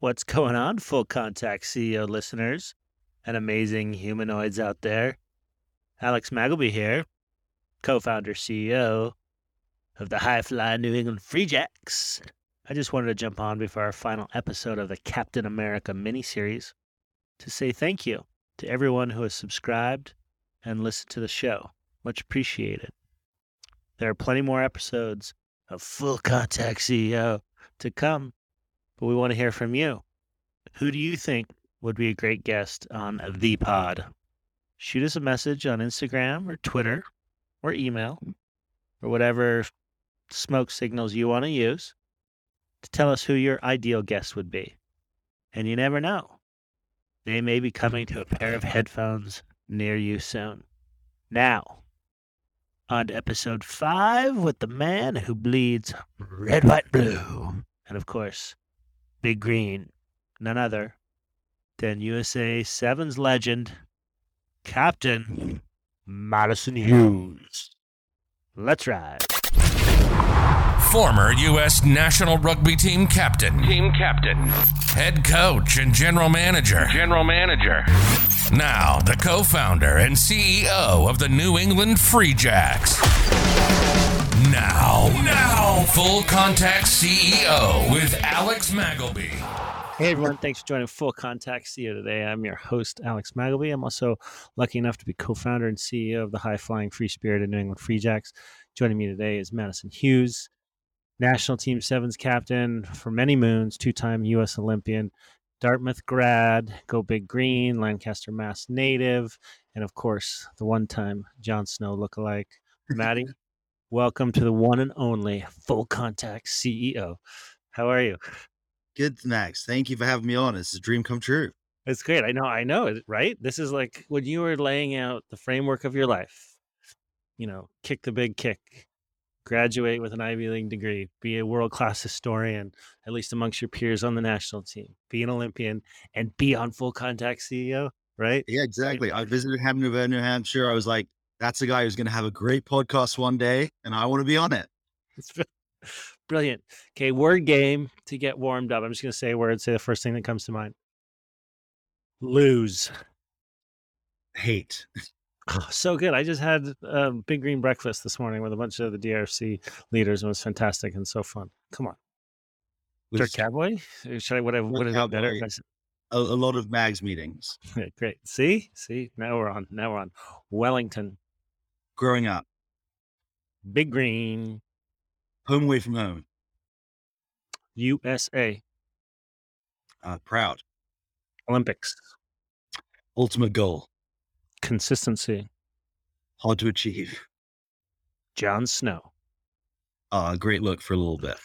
What's going on, Full Contact CEO listeners and amazing humanoids out there? Alex Magleby here, co founder CEO of the High Fly New England Free Jacks. I just wanted to jump on before our final episode of the Captain America miniseries to say thank you to everyone who has subscribed and listened to the show. Much appreciated. There are plenty more episodes of Full Contact CEO to come, but we want to hear from you. Who do you think would be a great guest on the pod? Shoot us a message on Instagram or Twitter or email mm. or whatever smoke signals you want to use to tell us who your ideal guest would be. And you never know. They may be coming to a pair of headphones near you soon. Now, on to episode five with the man who bleeds red, white, blue. And of course, Big Green, none other than USA 7's legend, Captain Madison Hughes. Let's ride. Former U.S. national rugby team captain, Team captain, head coach, and general manager. general manager, Now, the co founder and CEO of the New England Free Jacks. Now, now, full contact CEO with Alex Magleby. Hey everyone, thanks for joining Full Contact CEO today. I'm your host, Alex Magleby. I'm also lucky enough to be co founder and CEO of the high flying free spirit of New England Free Jacks. Joining me today is Madison Hughes, National Team Sevens captain for many moons, two time U.S. Olympian, Dartmouth grad, Go Big Green, Lancaster, Mass native, and of course, the one time Jon Snow lookalike. Maddie, welcome to the one and only Full Contact CEO. How are you? Good, Mags. Thank you for having me on. It's a dream come true. It's great. I know. I know it, right? This is like when you were laying out the framework of your life. You know, kick the big kick, graduate with an Ivy League degree, be a world class historian, at least amongst your peers on the national team, be an Olympian, and be on full contact CEO, right? Yeah, exactly. I visited Hampton River, New Hampshire. I was like, that's a guy who's going to have a great podcast one day, and I want to be on it. It's brilliant. Okay, word game to get warmed up. I'm just going to say a word, say the first thing that comes to mind. Lose. Hate. Oh, so good. I just had a big green breakfast this morning with a bunch of the DRC leaders. and It was fantastic and so fun. Come on, Dirk Was Cowboy. Should I? What? I- is it better? Cowboy. I said- a, a lot of Mags meetings Great. See, see. Now we're on. Now we're on. Wellington, growing up, Big Green, home away from home, USA, uh, proud, Olympics, ultimate goal, consistency. hard to achieve. Jon Snow, Uh, great look for a little bit.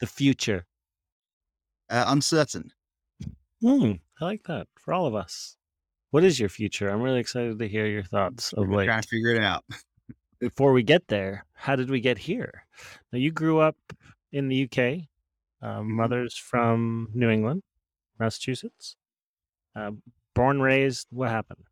the future. Uh, uncertain. Hmm, I like that for all of us. What is your future? I'm really excited to hear your thoughts of We're late. trying to figure it out. before we get there, how did we get here? Now, you grew up in the UK, uh, Mm-hmm. mother's from New England, Massachusetts. Uh, born, raised, what happened?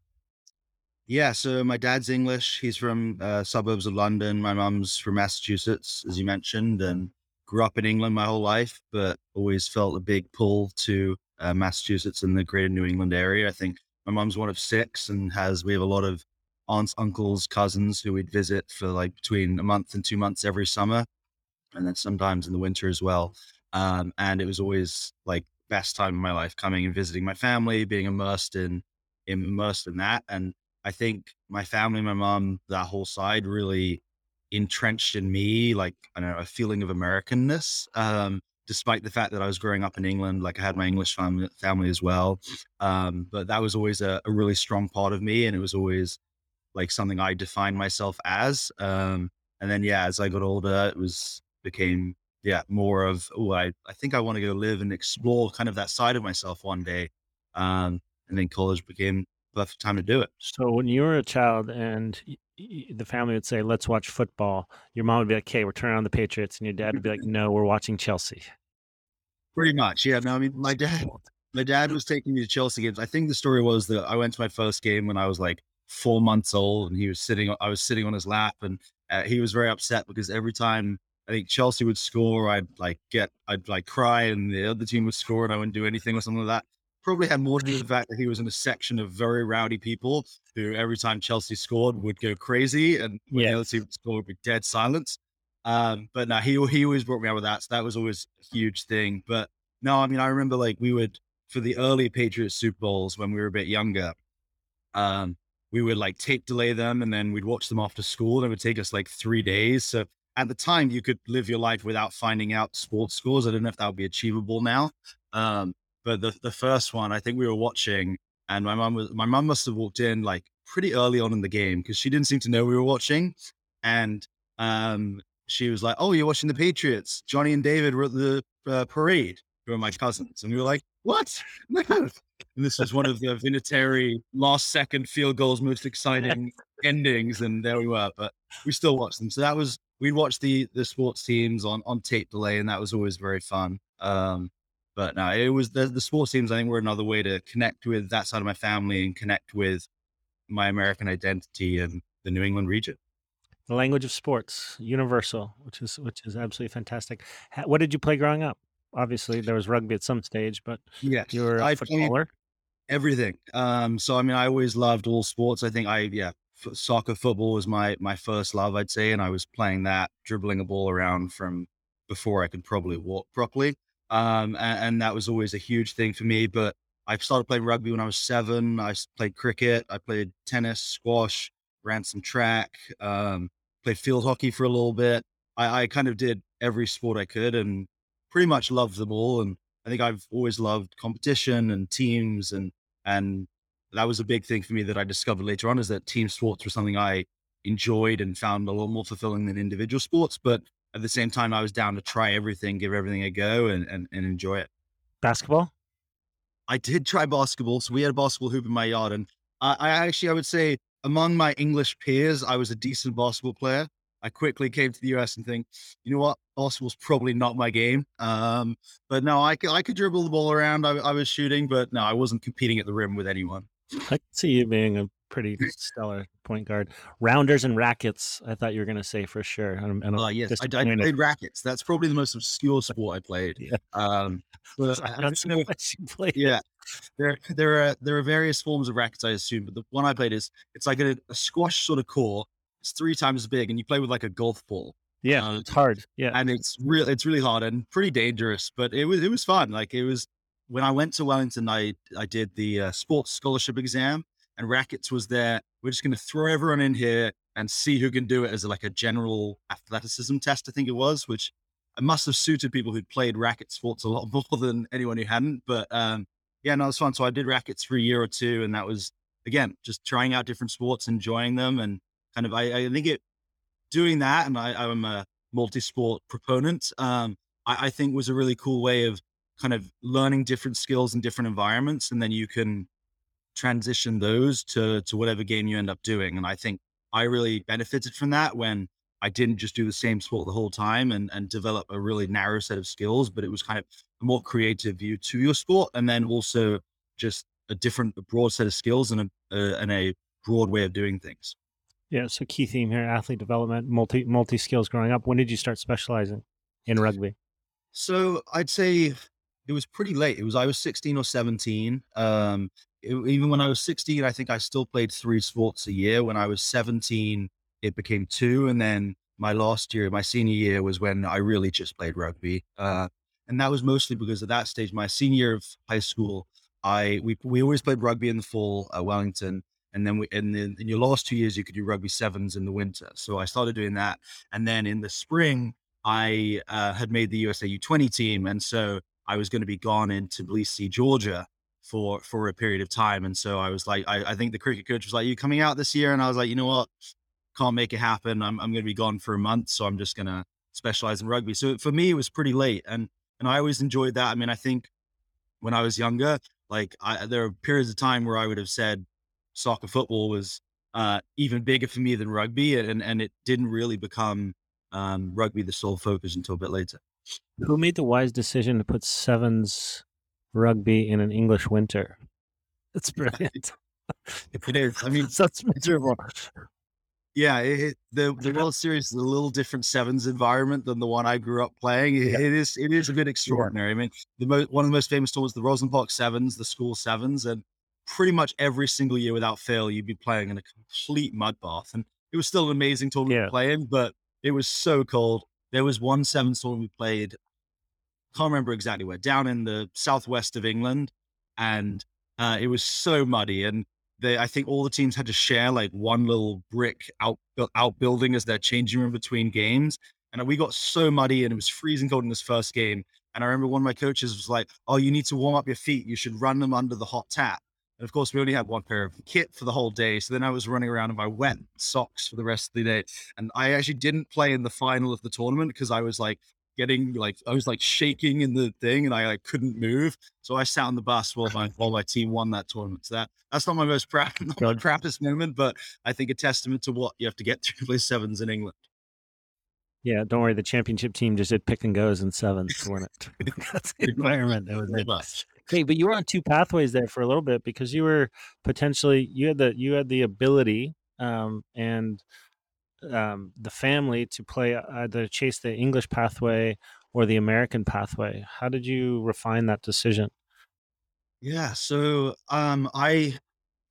Yeah, so my dad's English. He's from uh, suburbs of London. My mum's from Massachusetts, as you mentioned, and grew up in England my whole life, but always felt a big pull to uh, Massachusetts and the greater New England area. I think my mum's one of six and has, we have a lot of aunts, uncles, cousins who we'd visit for like between a month and two months every summer, and then sometimes in the winter as well. Um, and it was always like best time of my life coming and visiting my family, being immersed in, immersed in that. And I think my family, my mom, that whole side really entrenched in me, like, I know, a feeling of Americanness. Um, despite the fact that I was growing up in England, like I had my English family, family as well. Um, but that was always a, a really strong part of me. And it was always like something I defined myself as. Um, and then, yeah, as I got older, it was became, yeah, more of, oh, I, I think I want to go live and explore kind of that side of myself one day. Um, and then college became the time to do it. So, when you were a child and the family would say, let's watch football, your mom would be like, okay, we're turning on the Patriots. And your dad would be like, no, we're watching Chelsea. Pretty much. Yeah. No, I mean, my dad, my dad was taking me to Chelsea games. I think the story was that I went to my first game when I was like four months old and he was sitting, I was sitting on his lap and uh, he was very upset because every time I think Chelsea would score, I'd like get, I'd like cry, and the other team would score, and I wouldn't do anything or something like that. Probably had more to do with the fact that he was in a section of very rowdy people who, every time Chelsea scored, would go crazy, and when Yeah. the other team would score, would be dead silence. Um, but no, he he always brought me out with that, so that was always a huge thing. But no, I mean, I remember like we would for the early Patriots Super Bowls when we were a bit younger. Um, we would like tape delay them and then we'd watch them after school. And it would take us like three days. So at the time, you could live your life without finding out sports scores. I don't know if that would be achievable now. Um, but the, the first one, I think we were watching, and my mom was my mom must have walked in like pretty early on in the game because she didn't seem to know we were watching, and um, she was like, "Oh, you're watching the Patriots? Johnny and David were at the uh, parade. Who are my cousins?" And we were like, "What? And this was one of the Vinatieri last second field goals, most exciting endings, and there we were. But we still watched them. So that was we'd watch the the sports teams on on tape delay, and that was always very fun. Um, but no, it was the the sports teams. I think were another way to connect with that side of my family and connect with my American identity and the New England region. The language of sports, universal, which is which is absolutely fantastic. Ha- What did you play growing up? Obviously, there was rugby at some stage, but Yes, you were a I footballer. everything. Um, so I mean, I always loved all sports. I think I yeah, f- soccer, football was my my first love, I'd say, and I was playing that, dribbling a ball around from before I could probably walk properly. Um, and, and that was always a huge thing for me. But I started playing rugby when I was seven. I played cricket. I played tennis, squash, ran some track, um, played field hockey for a little bit. I, I kind of did every sport I could and pretty much loved them all. And I think I've always loved competition and teams and and that was a big thing for me that I discovered later on is that team sports were something I enjoyed and found a lot more fulfilling than individual sports. But at the same time, I was down to try everything, give everything a go and, and, and enjoy it. Basketball? I did try basketball. So we had a basketball hoop in my yard. And I, I actually, I would say among my English peers, I was a decent basketball player. I quickly came to the US and think, you know what, basketball's probably not my game. Um, but no, I could, I could dribble the ball around. I, I was shooting, but no, I wasn't competing at the rim with anyone. I see you being a pretty stellar point guard. Rounders and rackets, I thought you were going to say for sure. And, and Uh, yes, I, I played rackets. That's probably the most obscure sport I played. Yeah. Um, but I, I don't know you played. yeah, there there are there are various forms of rackets, I assume, but the one I played is it's like a, a squash sort of core. It's three times as big, and you play with like a golf ball, Yeah, Uh, it's hard. Yeah. and it's real. It's really hard and pretty dangerous, but it was it was fun. Like it was when I went to Wellington, I I did the uh, sports scholarship exam, and rackets was there. We're just going to throw everyone in here and see who can do it as like a general athleticism test. I think it was, which must have suited people who'd played racket sports a lot more than anyone who hadn't. But um, yeah, no, it was fun. So I did rackets for a year or two, and that was again just trying out different sports, enjoying them, and kind of I, I think it doing that, and I, I'm a multi-sport proponent. Um, I, I think was a really cool way of kind of learning different skills in different environments, and then you can transition those to to whatever game you end up doing. And I think I really benefited from that when I didn't just do the same sport the whole time and and develop a really narrow set of skills, but it was kind of a more creative view to your sport, and then also just a different, a broad set of skills and a uh, and a broad way of doing things. Yeah. So key theme here: athlete development, multi multi skills. Growing up, when did you start specializing in rugby? So I'd say it was pretty late. It was I was 16 or 17. Um, even when I was 16, I think I still played three sports a year. When I was 17, it became two, and then my last year, my senior year, was when I really just played rugby. Uh, and that was mostly because at that stage, my senior year of high school, I we we always played rugby in the fall at Wellington. And then we, and then in your last two years, you could do rugby sevens in the winter. So I started doing that. And then in the spring, I uh, had made the USA U20 team, and so I was going to be gone into Tbilisi, Georgia, for for a period of time. And so I was like, I, I think the cricket coach was like, "You coming out this year?" And I was like, "You know what? Can't make it happen. I'm I'm going to be gone for a month, so I'm just going to specialize in rugby." So for me, it was pretty late, and and I always enjoyed that. I mean, I think when I was younger, like I, there are periods of time where I would have said soccer, football was uh, even bigger for me than rugby, and and it didn't really become um, rugby the sole focus until a bit later. Who made the wise decision to put sevens rugby in an English winter? That's brilliant. It is. I mean, That's miserable. Yeah, it, the the World Series is a little different sevens environment than the one I grew up playing. It, Yeah. it is it is a bit extraordinary. I mean, the mo- one of the most famous tournaments, the Rosslyn Park Sevens, the school sevens, and pretty much every single year without fail, you'd be playing in a complete mud bath. And it was still an amazing tournament Yeah. to play in, but it was so cold. There was one sevens tournament we played, can't remember exactly where, down in the southwest of England, and uh, it was so muddy. And they, I think all the teams had to share like one little brick out outbuilding as their changing room between games. And we got so muddy, and it was freezing cold in this first game. And I remember one of my coaches was like, "Oh, you need to warm up your feet. You should run them under the hot tap." And of course, we only had one pair of kit for the whole day. So then I was running around in my wet socks for the rest of the day. And I actually didn't play in the final of the tournament because I was like getting like I was like shaking in the thing and I like couldn't move. So I sat on the bus while my while my team won that tournament. So that that's not my most proud, not proudest moment, but I think a testament to what you have to get through to play sevens in England. Yeah, don't worry. The championship team just did pick and goes in sevens win it. That's the environment that was in. much. Okay, but you were on two pathways there for a little bit because you were potentially you had the you had the ability um, and um, the family to play either chase the English pathway or the American pathway. How did you refine that decision? Yeah. So um I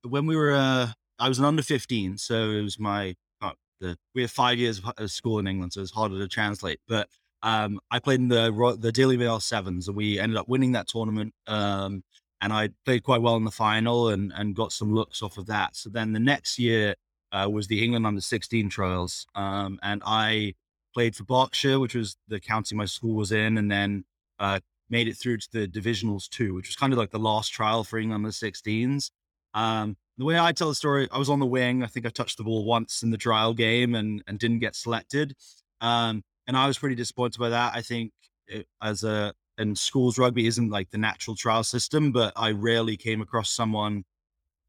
when we were uh I was an under 15, so it was my uh, the we have five years of school in England, so it's harder to translate. But um I played in the the Daily Mail sevens and we ended up winning that tournament. Um and I played quite well in the final and and got some looks off of that. So then the next year uh, was the England under 16 trials. Um and I played for Berkshire, which was the county my school was in, and then uh made it through to the divisionals too, which was kind of like the last trial for England under 16s. Um, the way I tell the story, I was on the wing. I think I touched the ball once in the trial game and and didn't get selected. Um, and I was pretty disappointed by that. I think it, as a and schools rugby isn't like the natural trial system, but I rarely came across someone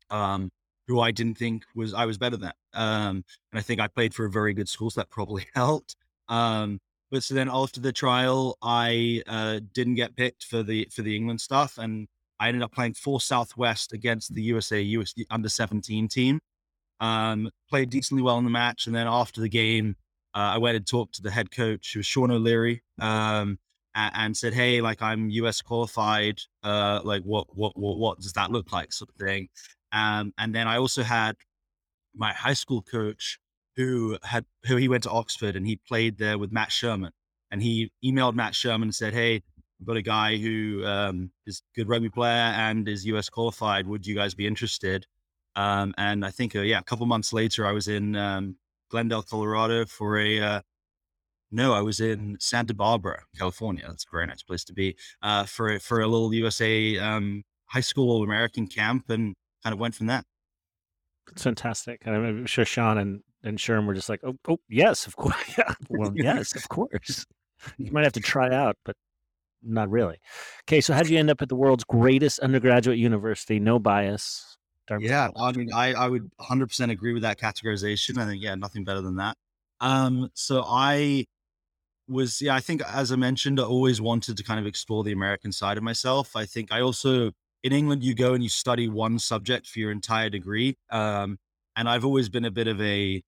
um, who I didn't think was I was better than. Um, and I think I played for a very good school, so that probably helped. Um, but so then after the trial, I uh, didn't get picked for the for the England stuff, and I ended up playing for Southwest against the USA US under 17 team. Um, played decently well in the match, and then after the game, uh, I went and talked to the head coach, who was Sean O'Leary, um, and, and said, "Hey, like I'm US qualified. Uh, like what what what what does that look like?" Sort of thing. Um, and then I also had my high school coach who had who he went to Oxford and he played there with Matt Sherman. And he emailed Matt Sherman and said, Hey, I've got a guy who um, is a good rugby player and is US qualified. Would you guys be interested? Um, and I think, uh, yeah, a couple months later, I was in um, Glendale, Colorado for a, uh, no, I was in Santa Barbara, California. That's a very nice place to be uh, for, for a little USA um, high school American camp and kind of went from that. It's fantastic. And I'm sure Sean and, and Sherm were just like, oh, oh yes, of course. Yeah. Well, yes, of course. You might have to try out, but not really. Okay, so how did you end up at the world's greatest undergraduate university? No bias. Yeah. I mean, I, I would 100% agree with that categorization. I think, yeah, nothing better than that. Um, so I was, yeah, I think as I mentioned, I always wanted to kind of explore the American side of myself. I think I also, in England, you go and you study one subject for your entire degree. Um, and I've always been a bit of a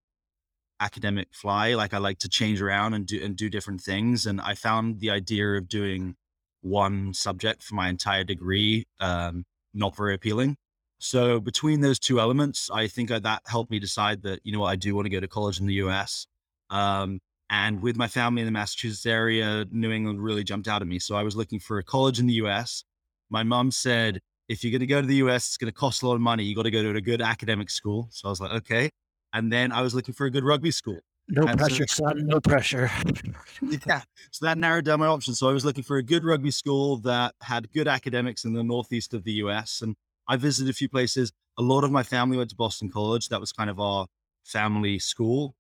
academic fly. Like I like to change around and do and do different things. And I found the idea of doing one subject for my entire degree um, not very appealing. So between those two elements, I think that helped me decide that you know what I do want to go to college in the U.S. Um, and with my family in the Massachusetts area, New England really jumped out at me. So I was looking for a college in the U.S. My mom said, if you're going to go to the U.S., it's going to cost a lot of money. You got to go to a good academic school. So I was like, okay. And then I was looking for a good rugby school. No And so- pressure, son. No pressure. yeah. So that narrowed down my options. So I was looking for a good rugby school that had good academics in the northeast of the US. And I visited a few places. A lot of my family went to Boston College. That was kind of our family school.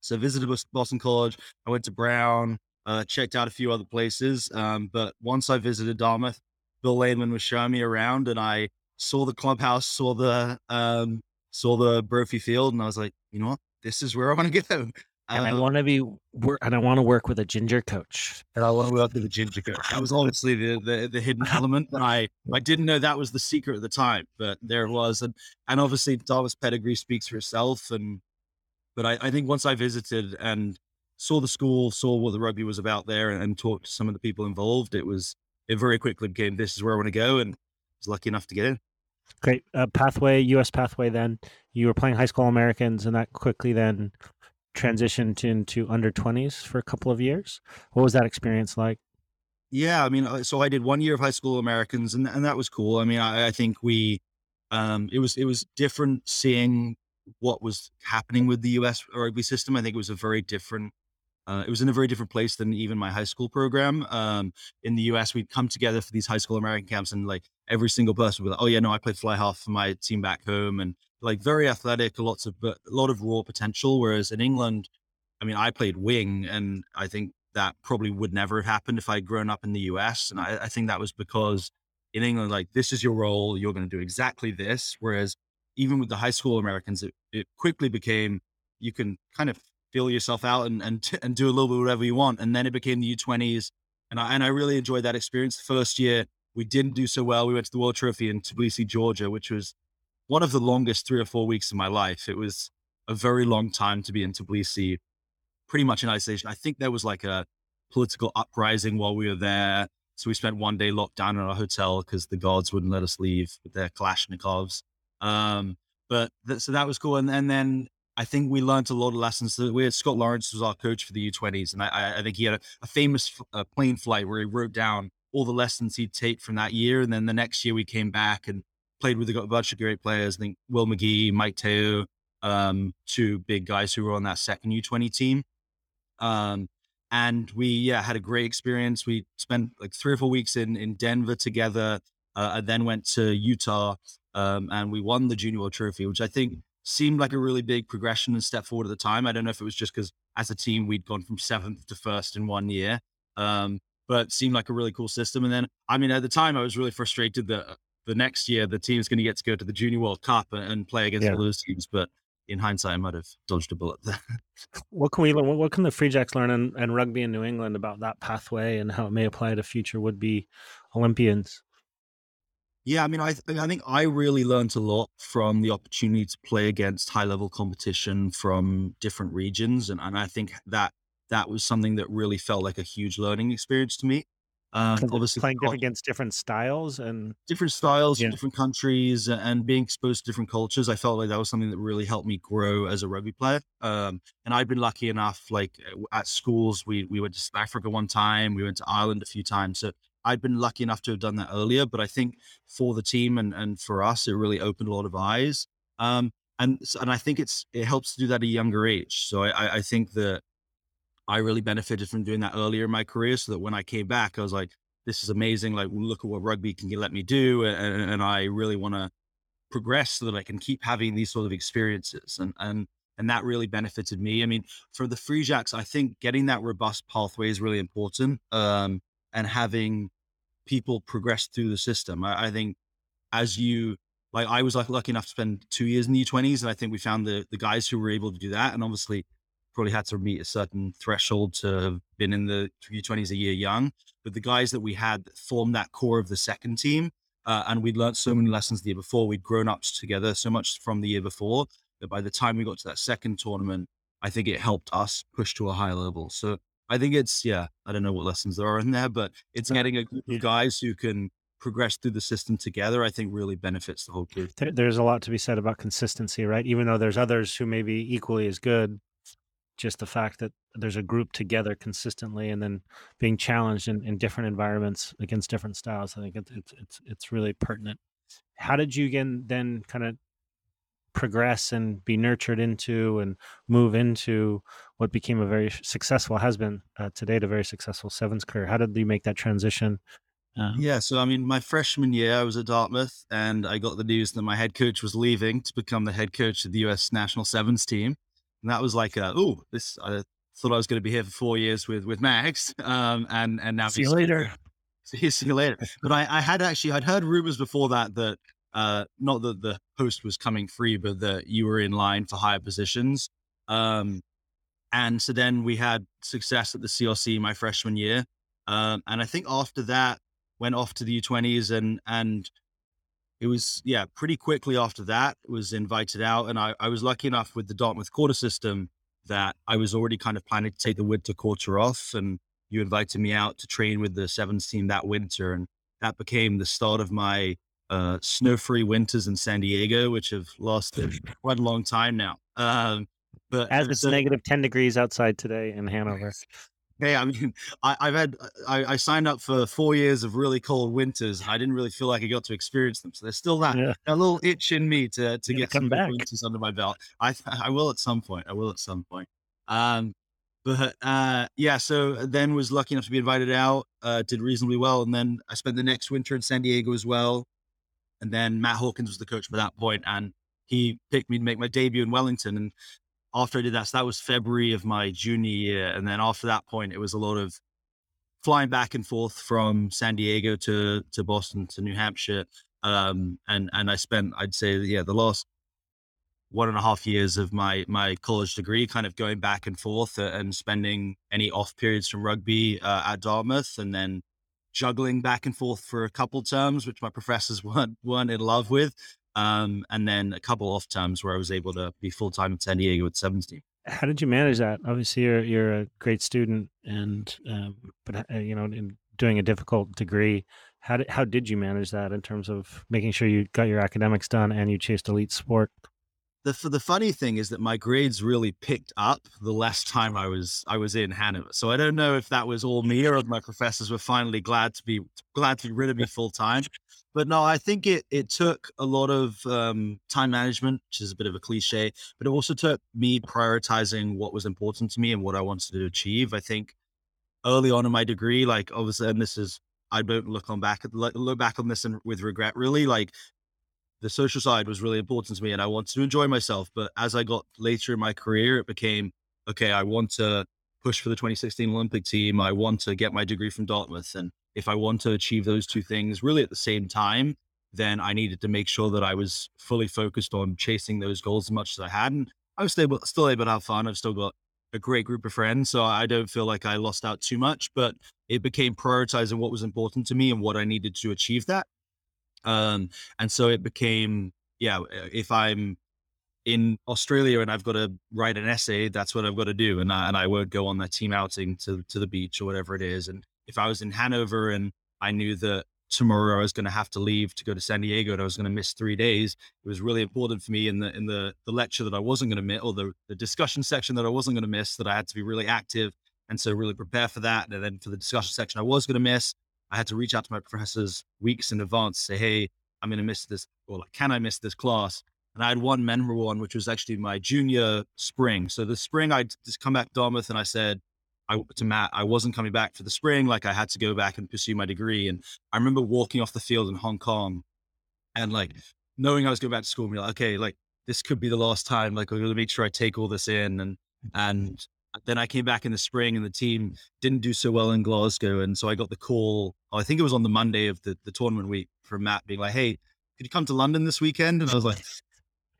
So I visited Boston College. I went to Brown, uh, checked out a few other places. Um, but once I visited Dartmouth, Bill Lehman was showing me around and I saw the clubhouse, saw the um, saw the Brophy Field, and I was like, you know what? This is where I want to go. and I Um, want to be, wor- and I want to work with a ginger coach. and I want to work with a ginger coach. That was obviously the, the, the hidden element. And I, I didn't know that was the secret at the time, but there it was. And, and obviously Dartmouth's pedigree speaks for itself. And But I, I think once I visited and saw the school, saw what the rugby was about there, and, and talked to some of the people involved, it was it very quickly became this is where I want to go, and was lucky enough to get in. Great uh, pathway, U.S. pathway. Then you were playing high school Americans, and that quickly then transitioned into under twenties for a couple of years. What was that experience like? Yeah, I mean, uh, so I did one year of high school Americans, and and that was cool. I mean, I, I think we, um, it was it was different seeing what was happening with the U.S. rugby system. I think it was a very different uh, it was in a very different place than even my high school program. Um, in the US, we'd come together for these high school American camps, and like every single person would be like, "Oh yeah, no, I played fly half for my team back home," and like very athletic, lots of but a lot of raw potential. Whereas in England, I mean, I played wing, and I think that probably would never have happened if I'd grown up in the US. And I, I think that was because in England, like this is your role, you're going to do exactly this. Whereas even with the high school Americans, it, it quickly became you can kind of feel yourself out and and and do a little bit whatever you want. And then it became the U20s, and I and I really enjoyed that experience. The first year we didn't do so well. We went to the World Trophy in Tbilisi, Georgia, which was one of the longest three or four weeks of my life. It was a very long time to be in Tbilisi, pretty much in isolation. I think there was like a political uprising while we were there. So we spent one day locked down in our hotel because the guards wouldn't let us leave with their Kalashnikovs. Um, but th- so that was cool. And, and then I think we learned a lot of lessons. We had Scott Lawrence was our coach for the U20s, and I, I think he had a, a famous plane flight where he wrote down all the lessons he'd take from that year. And then the next year we came back and played with a bunch of great players. I think Will Magie, Mike Teo, um, two big guys who were on that second U20 team. Um, and we yeah had a great experience. We spent like three or four weeks in in Denver together, uh, and then went to Utah, um, and we won the Junior World Trophy, which I think seemed like a really big progression and step forward at the time. I don't know if it was just because as a team we'd gone from seventh to first in one year, um, but seemed like a really cool system. And then, I mean, at the time I was really frustrated that uh, the next year the team team's going to get to go to the Junior World Cup and, and play against yeah. all those teams. But in hindsight, I might have dodged a bullet there. what can we learn? What can the Free Jacks learn and, and rugby in New England about that pathway and how it may apply to future would be Olympians? Yeah, I mean, I th- I think I really learned a lot from the opportunity to play against high level competition from different regions, and and I think that that was something that really felt like a huge learning experience to me. Um, obviously, playing different against different styles and different styles yeah. different countries and being exposed to different cultures, I felt like that was something that really helped me grow as a rugby player. Um, and I've been lucky enough, like at schools, we we went to South Africa one time, we went to Ireland a few times, so I'd been lucky enough to have done that earlier, but I think for the team and, and for us, it really opened a lot of eyes. Um, and and I think it's it helps to do that at a younger age. So I, I think that I really benefited from doing that earlier in my career, so that when I came back, I was like, "This is amazing! Like, look at what rugby can let me do," and, and I really want to progress so that I can keep having these sort of experiences. And and and that really benefited me. I mean, for the Free Jacks, I think getting that robust pathway is really important. Um, and having people progress through the system. I, I think as you like, I was like lucky enough to spend two years in the U20s, and I think we found the the guys who were able to do that, and obviously probably had to meet a certain threshold to have been in the U20s a year young. But the guys that we had that formed that core of the second team, uh, and we'd learned so many lessons the year before. We'd grown up together so much from the year before that by the time we got to that second tournament, I think it helped us push to a higher level. So I think it's yeah. I don't know what lessons there are in there, but it's getting a group of guys who can progress through the system together. I think really benefits the whole group. there's a lot to be said about consistency, right? Even though there's others who may be equally as good, just the fact that there's a group together consistently and then being challenged in, in different environments against different styles. I think it's it's it's, it's really pertinent. How did you again then kind of progress and be nurtured into and move into what became a very successful has been uh, to date a very successful sevens career. How did you make that transition? Uh, yeah so i mean my freshman year i was at dartmouth and i got the news that my head coach was leaving to become the head coach of the us national sevens team. And that was like oh this i thought i was going to be here for four years with with Mags um, and and now see you later. See you later. But I, I had actually i'd heard rumors before that that uh, not that the post was coming free, but that you were in line for higher positions. Um, and so then we had success at the CRC my freshman year. Um, and I think after that, went off to the U20s and and it was yeah pretty quickly after that was invited out and I, I was lucky enough with the dartmouth quarter system that i was already kind of planning to take the winter quarter off and you invited me out to train with the sevens team that winter and that became the start of my uh, snow-free winters in san diego which have lasted quite a long time now um, but As it's so- negative 10 degrees outside today in Hanover. Hey, I mean, I, I've had I, I signed up for four years of really cold winters, and I didn't really feel like I got to experience them. So there's still that, Yeah. that little itch in me to to get some back. winters under my belt. I I will at some point. I will at some point. Um, but uh, yeah. So then was lucky enough to be invited out. Uh, did reasonably well, and then I spent the next winter in San Diego as well. And then Matt Hawkins was the coach by that point, and he picked me to make my debut in Wellington. And after I did that, so that was February of my junior year. And then after that point, it was a lot of flying back and forth from San Diego to to Boston to New Hampshire. Um, and and I spent, I'd say, yeah, the last one and a half years of my my college degree, kind of going back and forth uh, and spending any off periods from rugby uh, at Dartmouth, and then juggling back and forth for a couple terms, which my professors weren't weren't in love with. Um, and then a couple off terms where I was able to be full time in San Diego with 17. How did you manage that? Obviously, you're you're a great student, and um, but uh, you know, in doing a difficult degree, how did how did you manage that in terms of making sure you got your academics done and you chased elite sport? The the funny thing is that my grades really picked up the last time I was I was in Hanover. So I don't know if that was all me or if my professors were finally glad to be glad to be rid of me full time. But no, I think it it took a lot of um, time management, which is a bit of a cliche, but it also took me prioritizing what was important to me and what I wanted to achieve. I think early on in my degree, like obviously, and this is I don't look on back look look back on this and with regret. Really, like the social side was really important to me and I wanted to enjoy myself. But as I got later in my career, it became okay, I want to push for the 2016 Olympic team. I want to get my degree from Dartmouth. And if I want to achieve those two things really at the same time, then I needed to make sure that I was fully focused on chasing those goals as much as I had. And I was still, still able to have fun. I've still got a great group of friends. So I don't feel like I lost out too much, but it became prioritizing what was important to me and what I needed to achieve that. Um, and so it became, yeah, if I'm in Australia and I've got to write an essay, that's what I've got to do. And I, and I won't go on that team outing to, to the beach or whatever it is. And if I was in Hanover and I knew that tomorrow I was going to have to leave to go to San Diego and I was going to miss three days, it was really important for me in the, in the, the lecture that I wasn't going to miss or the, the discussion section that I wasn't going to miss that I had to be really active. And so really prepare for that. And then for the discussion section I was going to miss, I had to reach out to my professors weeks in advance, say, Hey, I'm going to miss this, or like, can I miss this class? And I had one memorable one, which was actually my junior spring. So the spring, I'd just come back to Dartmouth and I said I, to Matt, I wasn't coming back for the spring. Like I had to go back and pursue my degree. And I remember walking off the field in Hong Kong and like knowing I was going back to school and be like, okay, like this could be the last time. Like I'm going to make sure I take all this in. And, and then I came back in the spring and the team didn't do so well in Glasgow. And so I got the call, I think it was on the Monday of the, the tournament week from Matt being like, hey, could you come to London this weekend? And I was like,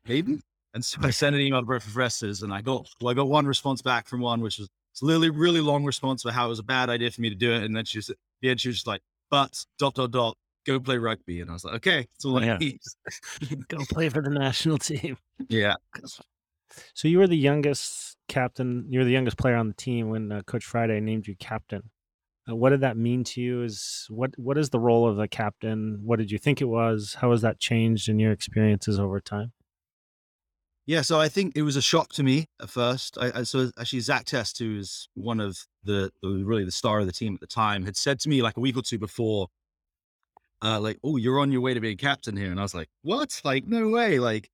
maybe. And so I sent an email to both professors and I got, well, I got one response back from one, which was it's literally really long response for how it was a bad idea for me to do it. And then she was, end, she was just like, but dot, dot, dot, go play rugby. And I was like, okay, that's all I Yeah. need. Go play for the national team. yeah. So you were the youngest captain. You're the youngest player on the team when uh, Coach Friday named you captain. Uh, what did that mean to you? Is what what is the role of the captain? What did you think it was? How has that changed in your experiences over time? Yeah, so I think it was a shock to me at first. I, I so actually Zach Test, who is one of the, really the star of the team at the time, had said to me like a week or two before, uh, like, "Oh, you're on your way to being captain here," and I was like, "What? Like, no way!" Like,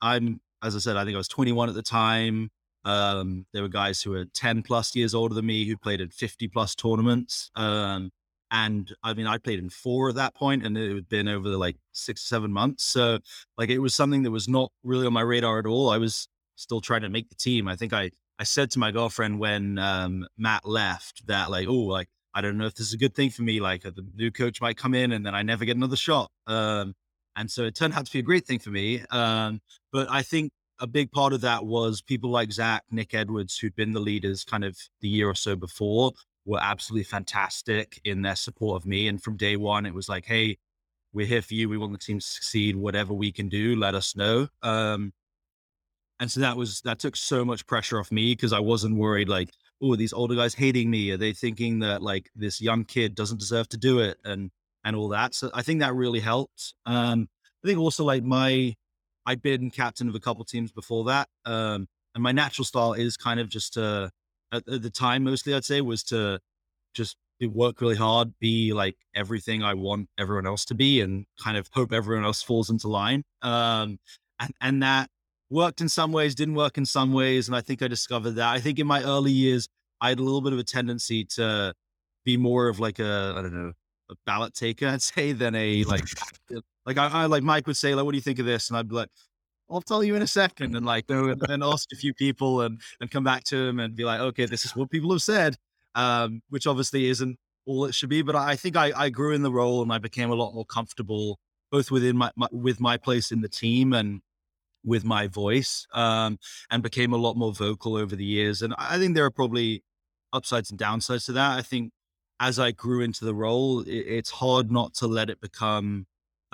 I'm as I said, I think I was 21 at the time. Um, there were guys who were 10 plus years older than me who played in 50 plus tournaments. Um, and I mean, I played in four at that point, and it had been over the like six, seven months. So, like, it was something that was not really on my radar at all. I was still trying to make the team. I think I, I said to my girlfriend when um, Matt left that, like, oh, like, I don't know if this is a good thing for me. Like, uh, the new coach might come in and then I never get another shot. Um, and so it turned out to be a great thing for me. Um, but I think a big part of that was people like Zach, Nick Edwards, who'd been the leaders kind of the year or so before, were absolutely fantastic in their support of me. And from day one, it was like, hey, we're here for you. We want the team to succeed. Whatever we can do, let us know. Um, and so that was that took so much pressure off me because I wasn't worried like, oh, these older guys hating me. Are they thinking that like this young kid doesn't deserve to do it and and all that? So I think that really helped. Um, I think also like my I'd been captain of a couple teams before that. Um, and my natural style is kind of just to at, at the time mostly I'd say was to just work really hard, be like everything I want everyone else to be, and kind of hope everyone else falls into line. Um, and, and that worked in some ways, didn't work in some ways. And I think I discovered that. I think in my early years, I had a little bit of a tendency to be more of like a, I don't know, a ballot taker, I'd say, than a like, like I, I like Mike would say, like, what do you think of this? And I'd be like, I'll tell you in a second, and like and, and ask a few people and and come back to him and be like, okay, this is what people have said, um, which obviously isn't all it should be. But I think I, I grew in the role and I became a lot more comfortable both within my, my with my place in the team and with my voice, um, and became a lot more vocal over the years. And I think there are probably upsides and downsides to that. I think as I grew into the role, it, it's hard not to let it become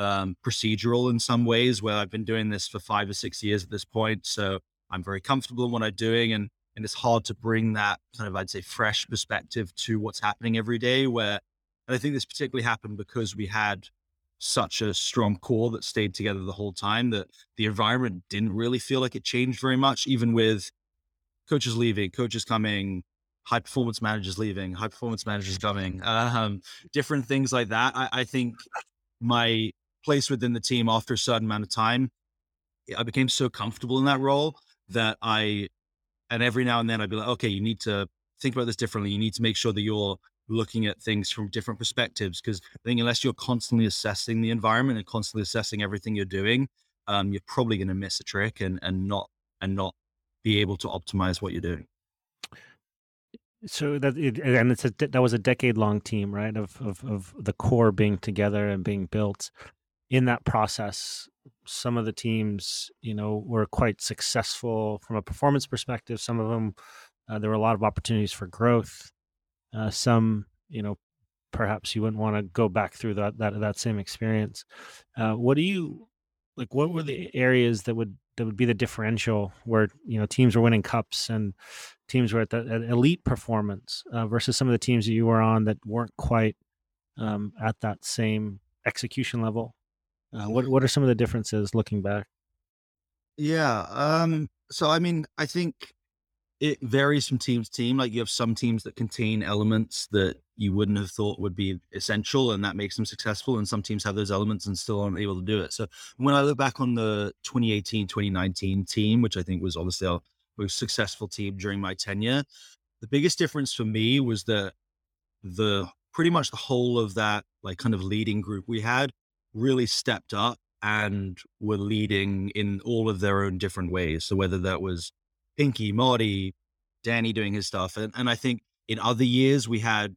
um, procedural in some ways. Where I've been doing this for five or six years at this point, so I'm very comfortable in what I'm doing, and and it's hard to bring that kind of I'd say fresh perspective to what's happening every day. Where and I think this particularly happened because we had such a strong core that stayed together the whole time that the environment didn't really feel like it changed very much, even with coaches leaving, coaches coming, high performance managers leaving, high performance managers coming, um, different things like that. I, I, think my place within the team after a certain amount of time, I became so comfortable in that role that I, and every now and then I'd be like, okay, you need to think about this differently. You need to make sure that you're looking at things from different perspectives. Because I think unless you're constantly assessing the environment and constantly assessing everything you're doing, um, you're probably going to miss a trick and and not and not be able to optimize what you're doing. So that it, and it's a that was a decade long team, right? Of of of the core being together and being built. In that process, some of the teams, you know, were quite successful from a performance perspective. Some of them, uh, there were a lot of opportunities for growth. Uh, some, you know, perhaps you wouldn't want to go back through that that that same experience. Uh, what do you like? What were the areas that would that would be the differential where you know teams were winning cups and teams were at the at elite performance uh, versus some of the teams that you were on that weren't quite um, at that same execution level? Uh, what what are some of the differences looking back? Yeah. Um, so I mean, I think it varies from team to team. Like you have some teams that contain elements that you wouldn't have thought would be essential, and that makes them successful. And some teams have those elements and still aren't able to do it. So when I look back on the 2018 2019 team, which I think was obviously our most successful team during my tenure, the biggest difference for me was that the pretty much the whole of that like kind of leading group we had really stepped up and were leading in all of their own different ways. So whether that was Pinky, Marty, Danny doing his stuff. And, and I think in other years, we had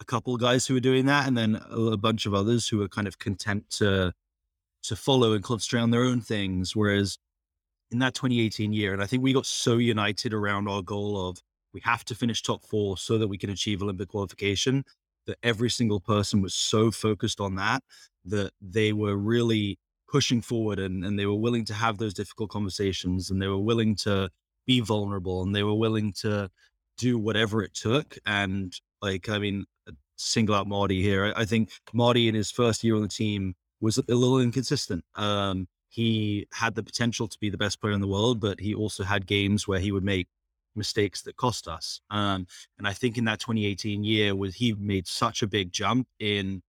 a couple of guys who were doing that, and then a, bunch of others who were kind of content to to follow and concentrate on their own things. Whereas in that 2018 year, and I think we got so united around our goal of we have to finish top four so that we can achieve Olympic qualification that every single person was so focused on that that they were really pushing forward and, and they were willing to have those difficult conversations and they were willing to be vulnerable and they were willing to do whatever it took. And like, I mean, uh, single out Marty here. I, I think Marty in his first year on the team was a little inconsistent. Um, he had the potential to be the best player in the world, but he also had games where he would make mistakes that cost us. Um, and I think in that 2018 year, was he made such a big jump in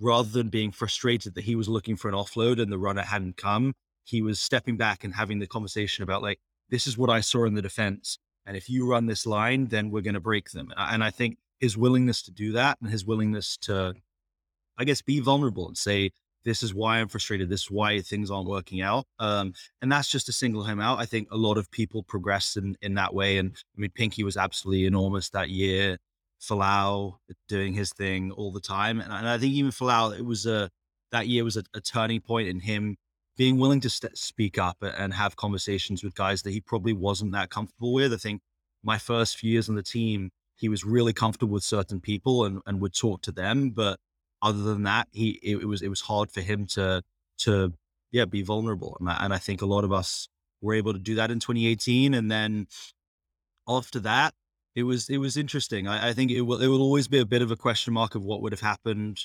rather than being frustrated that he was looking for an offload and the runner hadn't come, he was stepping back and having the conversation about like, this is what I saw in the defense. And if you run this line, then we're going to break them. And I think his willingness to do that and his willingness to, I guess, be vulnerable and say, this is why I'm frustrated. This is why things aren't working out. Um, and that's just to single him out. I think a lot of people progress in, in that way. And I mean, Pinky was absolutely enormous that year. Folau doing his thing all the time. And, and I think even Folau, it was a, that year was a, a turning point in him being willing to st- speak up and have conversations with guys that he probably wasn't that comfortable with. I think my first few years on the team, he was really comfortable with certain people and, and would talk to them. But other than that, he it, it was it was hard for him to to yeah be vulnerable, and I, and I think a lot of us were able to do that in 2018, and then after that, it was it was interesting. I, I think it will it will always be a bit of a question mark of what would have happened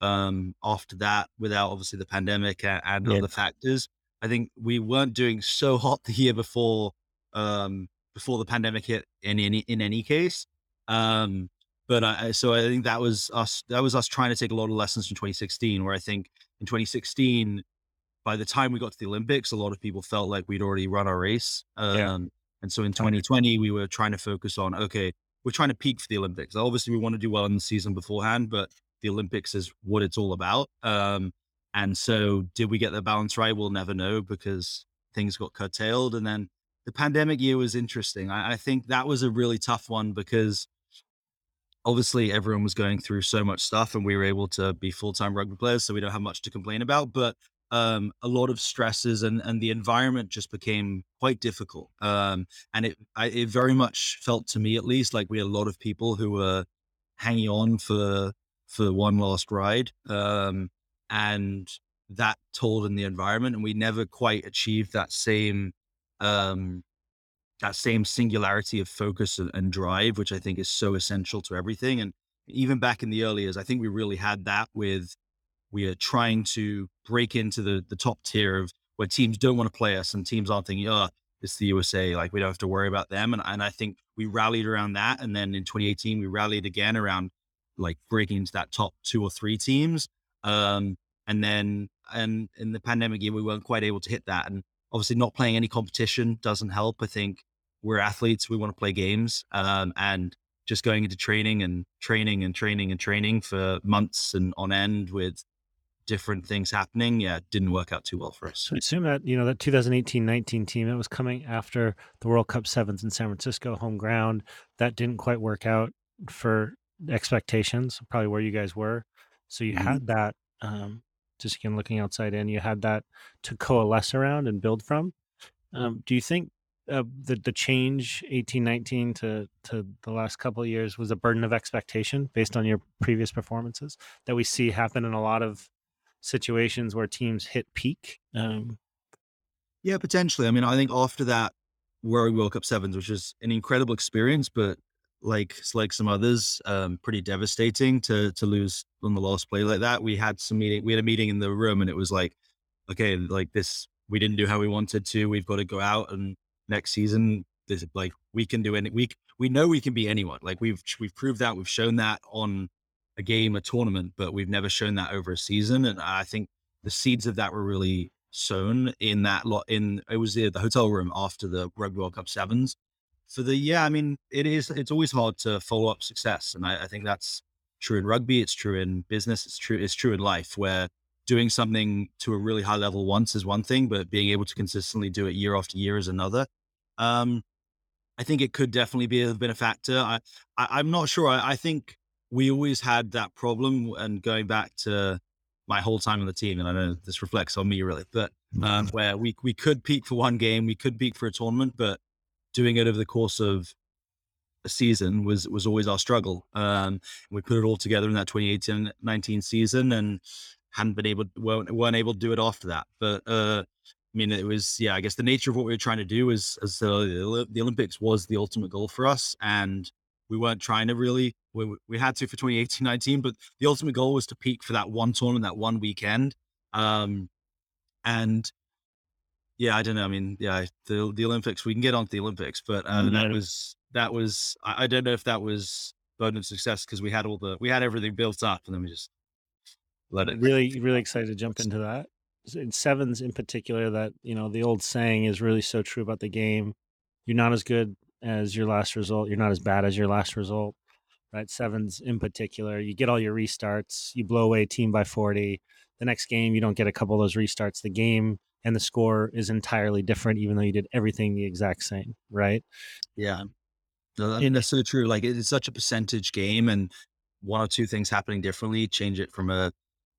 um, after that without obviously the pandemic and, and Yeah. other factors. I think we weren't doing so hot the year before um, before the pandemic hit in any in any case. Um, but I, so I think that was us that was us trying to take a lot of lessons from 2016, where I think in 2016, by the time we got to the Olympics, a lot of people felt like we'd already run our race. Um, Yeah. And so in 2020, we were trying to focus on okay, we're trying to peak for the Olympics. Obviously, we want to do well in the season beforehand, but the Olympics is what it's all about. Um, and so, did we get the balance right? We'll never know because things got curtailed. And then the pandemic year was interesting. I, I think that was a really tough one because obviously everyone was going through so much stuff and we were able to be full-time rugby players so we don't have much to complain about but um, a lot of stresses and and the environment just became quite difficult um, and it I, it very much felt to me at least like we had a lot of people who were hanging on for for one last ride um, and that told in the environment and we never quite achieved that same um, that same singularity of focus and, and drive, which I think is so essential to everything. And even back in the early years, I think we really had that with we are trying to break into the the top tier of where teams don't want to play us and teams aren't thinking, oh, it's the USA, like we don't have to worry about them. And, and I think we rallied around that. And then in 2018, we rallied again around like breaking into that top two or three teams. Um, and then and in the pandemic year, we weren't quite able to hit that. And obviously not playing any competition doesn't help. I think we're athletes, we want to play games. Um, and just going into training and training and training and training for months and on end with different things happening, yeah, didn't work out too well for us. So I assume that you know that 2018-19 team that was coming after the World Cup sevens in San Francisco, home ground, that didn't quite work out for expectations, probably where you guys were. So you Mhm. had that, um, just again looking outside in, you had that to coalesce around and build from. Um, do you think uh, the the change 18-19 to to the last couple of years was a burden of expectation based on your previous performances that we see happen in a lot of situations where teams hit peak? Um, Yeah, potentially. I mean, I think after that World World Cup sevens, which is an incredible experience, but like like some others, um, pretty devastating to to lose on the last play like that. We had some meeting. We had a meeting in the room, and it was like, okay, like this, we didn't do how we wanted to. We've got to go out and next season, this like we can do any. We we know we can be anyone. Like we've we've proved that. We've shown that on a game, a tournament, but we've never shown that over a season. And I think the seeds of that were really sown in that lot in it was the, the hotel room after the rugby world cup sevens. For the yeah i mean it is it's always hard to follow up success and I, I think that's true in rugby it's true in business it's true it's true in life where doing something to a really high level once is one thing but being able to consistently do it year after year is another. Um i think it could definitely be have been a factor. I, I i'm not sure. I, I think we always had that problem and going back to my whole time on the team, and I know this reflects on me really, but um, where we we could peak for one game, we could peak for a tournament, but doing it over the course of a season was was always our struggle. Um, we put it all together in that 2018-19 season, and hadn't been able weren't, weren't able to do it after that. But uh, I mean, it was yeah. I guess the nature of what we were trying to do was as the, the Olympics was the ultimate goal for us, and we weren't trying to really we, we had to for 2018 19 but the ultimate goal was to peak for that one tournament that one weekend um and yeah i don't know i mean yeah the the olympics we can get on to the olympics but uh, that Mhm. was that was I, I don't know if that was burden of success because we had all the we had everything built up and then we just let it really really excited to jump into that. In sevens in particular that you know the old saying is really so true about the game. You're not as good as your last result you're not as bad as your last result right sevens in particular you get all your restarts you blow away a team by 40 the next game you don't get a couple of those restarts the game and the score is entirely different even though you did everything the exact same right Yeah. No, I In- mean, that's so true. Like, it's such a percentage game, and one or two things happening differently change it from a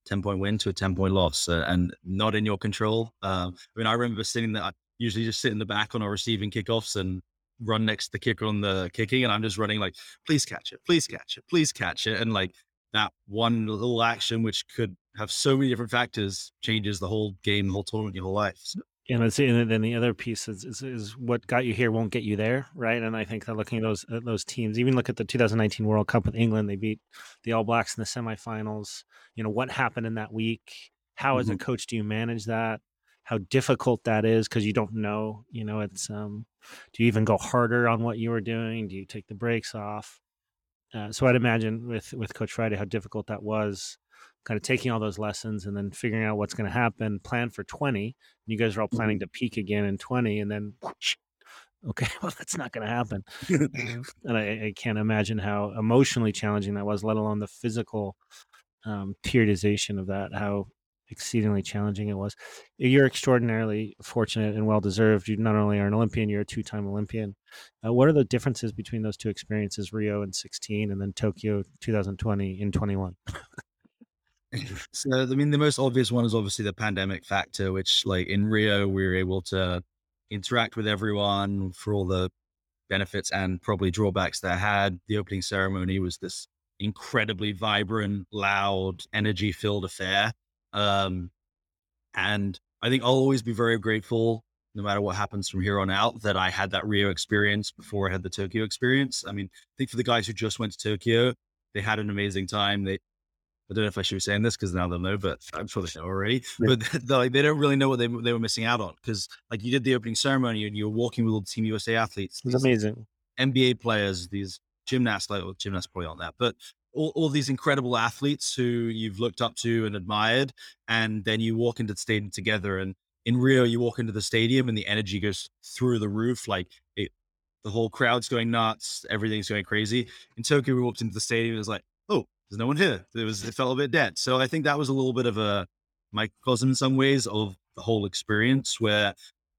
10 point win to a 10 point loss, uh, and not in your control. Um, I mean, I remember sitting there, I usually just sit in the back on our receiving kickoffs and run next to the kicker on the kicking, and I'm just running like, please catch it, please catch it, please catch it. And like, that one little action, which could have so many different factors, changes the whole game, the whole tournament, your whole life. So, And it's and then the other piece is, is is what got you here won't get you there, right? And I think that looking at those at those teams, even look at the 2019 World Cup with England, they beat the All Blacks in the semifinals. You know what happened in that week? How, as a Mhm. coach, do you manage that? How difficult that is because you don't know. You know, it's um, do you even go harder on what you were doing? Do you take the brakes off? Uh, so I'd imagine with with Coach Friday how difficult that was, kind of taking all those lessons and then figuring out what's going to happen. Plan for twenty. You guys are all planning to peak again in twenty, and then okay, well that's not going to happen. And I, I can't imagine how emotionally challenging that was, let alone the physical um, periodization of that. How exceedingly challenging it was. You're extraordinarily fortunate and well deserved. You not only are an Olympian, you're a two time Olympian. Uh, what are the differences between those two experiences, Rio in 16 and then Tokyo 2020 in 21? so I mean, the most obvious one is obviously the pandemic factor, which like in Rio, we were able to interact with everyone for all the benefits and probably drawbacks that I had. The opening ceremony was this incredibly vibrant, loud, energy filled affair. Um, and I think I'll always be very grateful, no matter what happens from here on out, that I had that Rio experience before I had the Tokyo experience. I mean, I think for the guys who just went to Tokyo, they had an amazing time. They I don't know if I should be saying this because now they'll know, but I'm sure they know already. Yeah. But they like, they don't really know what they, they were missing out on because like you did the opening ceremony and you were walking with all the Team USA athletes, It was amazing. NBA players, these gymnasts, like well, gymnasts probably aren't that, but all, all these incredible athletes who you've looked up to and admired, and then you walk into the stadium together. And in Rio, you walk into the stadium and the energy goes through the roof, like it, the whole crowd's going nuts, everything's going crazy. In Tokyo, we walked into the stadium, it was like, oh, there's no one here. It was it felt a bit dead. So I think that was a little bit of a microcosm in some ways of the whole experience where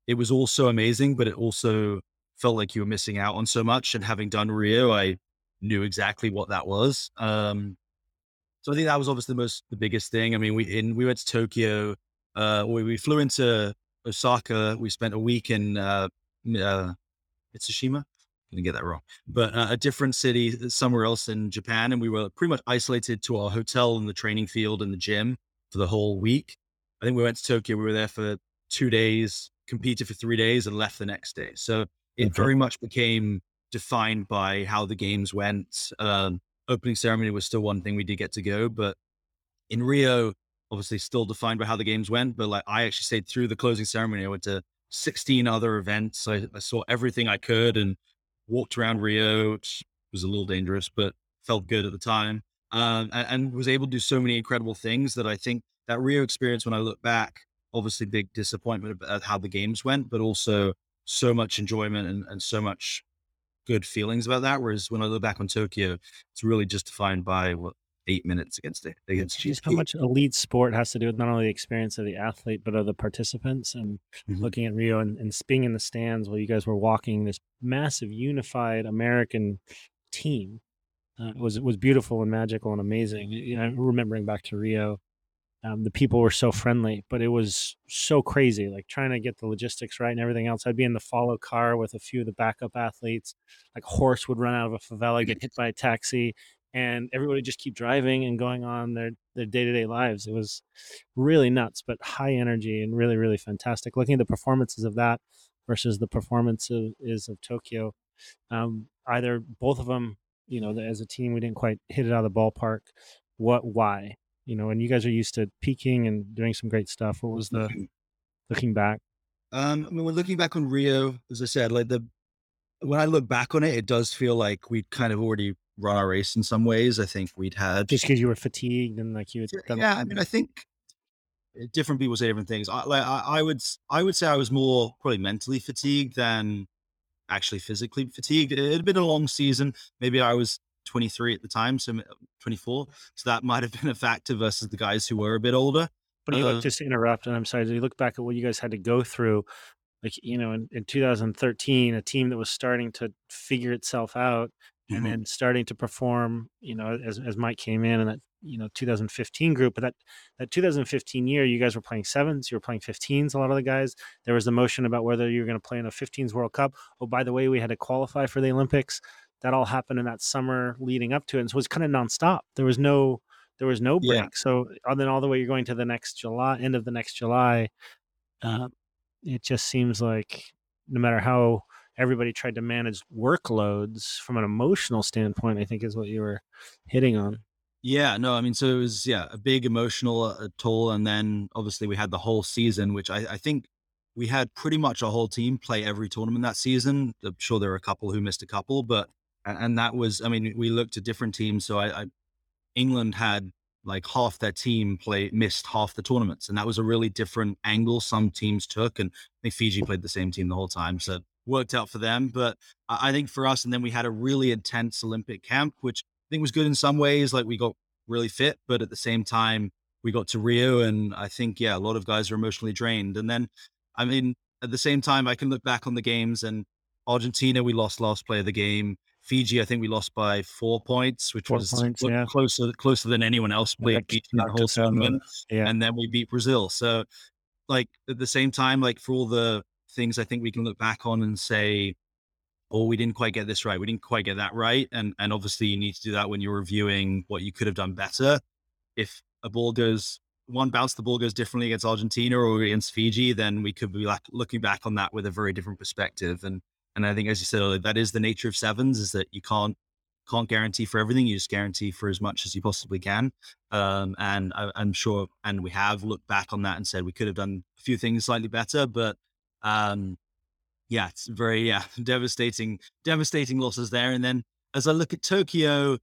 it was all so amazing, but it also felt like you were missing out on so much. And having done Rio, I knew exactly what that was. Um, so I think that was obviously the most the biggest thing. I mean, we in we went to Tokyo. Uh, we, we flew into Osaka. We spent a week in uh, uh, Mitsushima. Gonna get that wrong, but uh, a different city somewhere else in Japan, and we were pretty much isolated to our hotel and the training field and the gym for the whole week. I think we went to Tokyo. We were there for two days, competed for three days, and left the next day. So it Okay. very much became defined by how the games went. Um, opening ceremony was still one thing we did get to go, but in Rio, obviously still defined by how the games went. But like I actually stayed through the closing ceremony. I went to 16 other events. I, I saw everything I could and walked around Rio, which was a little dangerous, but felt good at the time. Um, and, and was able to do so many incredible things that I think that Rio experience, when I look back, obviously big disappointment at how the games went, but also so much enjoyment and, and so much good feelings about that. Whereas when I look back on Tokyo, it's really just defined by what eight minutes against it against Just how much elite sport has to do with not only the experience of the athlete, but of the participants. And Mhm. looking at Rio and, and being in the stands while you guys were walking this massive, unified American team uh, was was beautiful and magical and amazing. You know, remembering back to Rio, um, the people were so friendly, but it was so crazy. Like trying to get the logistics right and everything else. I'd be in the follow car with a few of the backup athletes. Like horse would run out of a favela, get hit by a taxi, and everybody just keep driving and going on their their day to day lives. It was really nuts, but high energy and really really fantastic. Looking at the performances of that versus the performances is of Tokyo, um, either both of them, you know, as a team, we didn't quite hit it out of the ballpark. What? Why? You know, and you guys are used to peaking and doing some great stuff. What was the looking back? Um, I mean, when looking back on Rio, as I said, like the when I look back on it, it does feel like we'd kind of already run our race in some ways. I think we'd had Just because you were fatigued and like you had done yeah. I mean, I think different people say different things. I like I, I would I would say I was more probably mentally fatigued than actually physically fatigued. It had been a long season. Maybe I was 23 at the time, so 24. So that might have been a factor versus the guys who were a bit older. But you Uh, look, just to interrupt, and I'm sorry, you look back at what you guys had to go through, like you know, in, in 2013, a team that was starting to figure itself out and Mhm. then starting to perform, you know, as as Mike came in and that you know 2015 group, but that that 2015 year, you guys were playing sevens, you were playing 15s. A lot of the guys, there was the motion about whether you were going to play in a 15s World Cup. Oh, by the way, we had to qualify for the Olympics. That all happened in that summer leading up to it. And so it was kind of nonstop. There was no there was no break. Yeah. So and then all the way you're going to the next July, end of the next July. Uh, it just seems like no matter how everybody tried to manage workloads from an emotional standpoint, I think is what you were hitting on. Yeah, no, I mean, so it was yeah a big emotional uh, toll, and then obviously we had the whole season, which I, I think we had pretty much a whole team play every tournament that season. I'm sure there were a couple who missed a couple, but and, that was I mean we looked at different teams. So I, I England had like half their team play missed half the tournaments, and that was a really different angle some teams took. And I think Fiji played the same team the whole time, so worked out for them. But I I think for us, and then we had a really intense Olympic camp, which I think was good in some ways. Like we got really fit, but at the same time, we got to Rio, and I think yeah, a lot of guys are emotionally drained. And then, I mean, at the same time, I can look back on the games and Argentina, we lost last play of the game. Fiji, I think we lost by four points, which Four was points, yeah. closer closer than anyone else Yeah, played that in the whole us out of the- tournament. Yeah. And then we beat Brazil. So, like at the same time, like for all the things I think we can look back on and say, oh, we didn't quite get this right. We didn't quite get that right. And and obviously you need to do that when you're reviewing what you could have done better. If a ball goes one bounce, the ball goes differently against Argentina or against Fiji, then we could be like looking back on that with a very different perspective. And and I think as you said, earlier, that is the nature of sevens is that you can't can't guarantee for everything. You just guarantee for as much as you possibly can. Um, and I, I'm sure, and we have looked back on that and said we could have done a few things slightly better, but um, yeah, it's very yeah devastating, devastating losses there. And then as I look at Tokyo,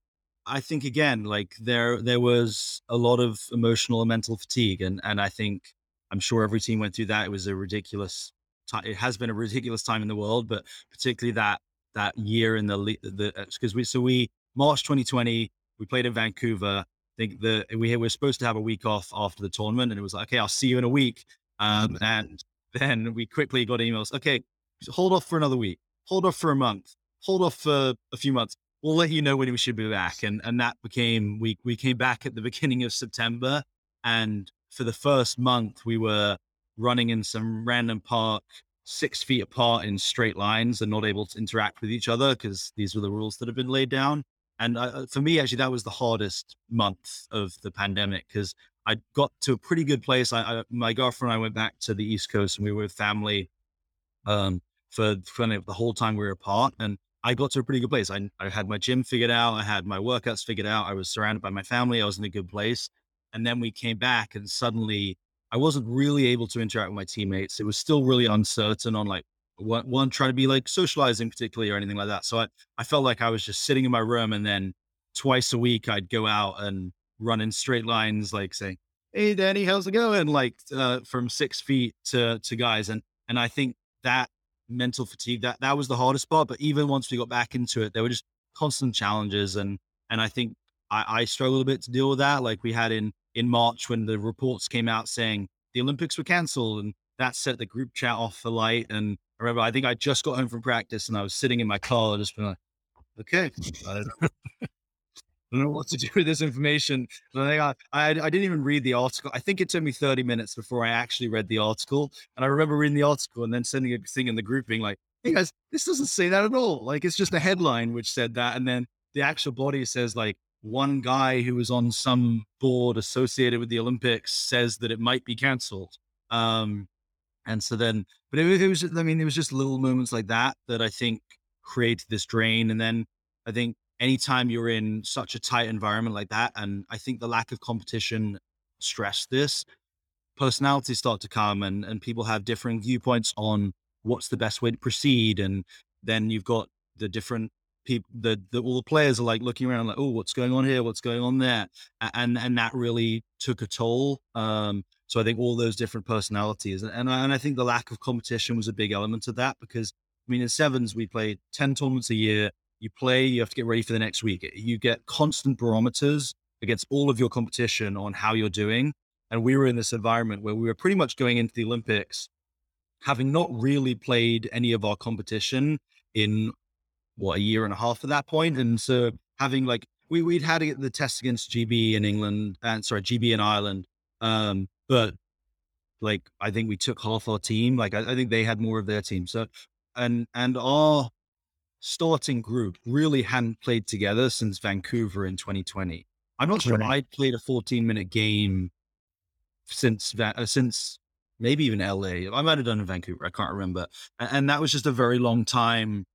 I think again like there there was a lot of emotional and mental fatigue, and and I think I'm sure every team went through that. It was a ridiculous time. It has been a ridiculous time in the world, but particularly that that year in the the because we so we March 2020 we played in Vancouver. I think the we were supposed to have a week off after the tournament, and it was like, okay, I'll see you in a week. Um, and then we quickly got emails. Okay, hold off for another week. Hold off for a month. Hold off for a few months. We'll let you know when we should be back. And and that became we we came back at the beginning of September, and for the first month we were running in some random park six feet apart in straight lines and not able to interact with each other because these were the rules that have been laid down. And uh, for me, actually, that was the hardest month of the pandemic because I got to a pretty good place. I, I, my girlfriend and I went back to the East Coast and we were with family um, for of the whole time we were apart. And I got to a pretty good place. I, I had my gym figured out. I had my workouts figured out. I was surrounded by my family. I was in a good place. And then we came back and suddenly I wasn't really able to interact with my teammates. It was still really uncertain on like one, one trying to be like socializing particularly or anything like that. So I, I felt like I was just sitting in my room and then twice a week I'd go out and run in straight lines, like saying, Hey Danny, how's it going? Like uh, from six feet to, to guys. And, and I think that mental fatigue, that, that was the hardest part. But even once we got back into it, there were just constant challenges. And, and I think I, I struggled a bit to deal with that. Like we had in, in March when the reports came out saying the Olympics were canceled and that set the group chat off for light. And I remember, I think I just got home from practice and I was sitting in my car, just being like, okay, I don't, I don't know what to do with this information. I think I, I, I didn't even read the article. I think it took me 30 minutes before I actually read the article. And I remember reading the article and then sending a thing in the group being like, hey guys, this doesn't say that at all. Like it's just a headline which said that. And then the actual body says like, one guy who was on some board associated with the Olympics says that it might be canceled. Um, and so then, but it, it, was, I mean, it was just little moments like that that I think created this drain. And then I think anytime you're in such a tight environment like that, and I think the lack of competition stressed this, personalities start to come and, and people have different viewpoints on what's the best way to proceed. And then you've got the different people the, the all the players are like looking around like oh what's going on here? What's going on there? And and that really took a toll um so i think all those different personalities and and I, and I think the lack of competition was a big element of that because i mean in sevens we play 10 tournaments a year. You play you have to get ready for the next week. You get constant barometers against all of your competition on how you're doing and we were in this environment where we were pretty much going into the olympics having not really played any of our competition in what a year and a half at that point, and so having like we we'd had the test against GB in England and sorry GB in Ireland, um, but like I think we took half our team. Like I, I think they had more of their team. So and and our starting group really hadn't played together since Vancouver in 2020. I'm not sure Right. I'd played a 14 minute game since Va- uh, since maybe even LA. I might have done in Vancouver. I can't remember. A- And, that was just a very long time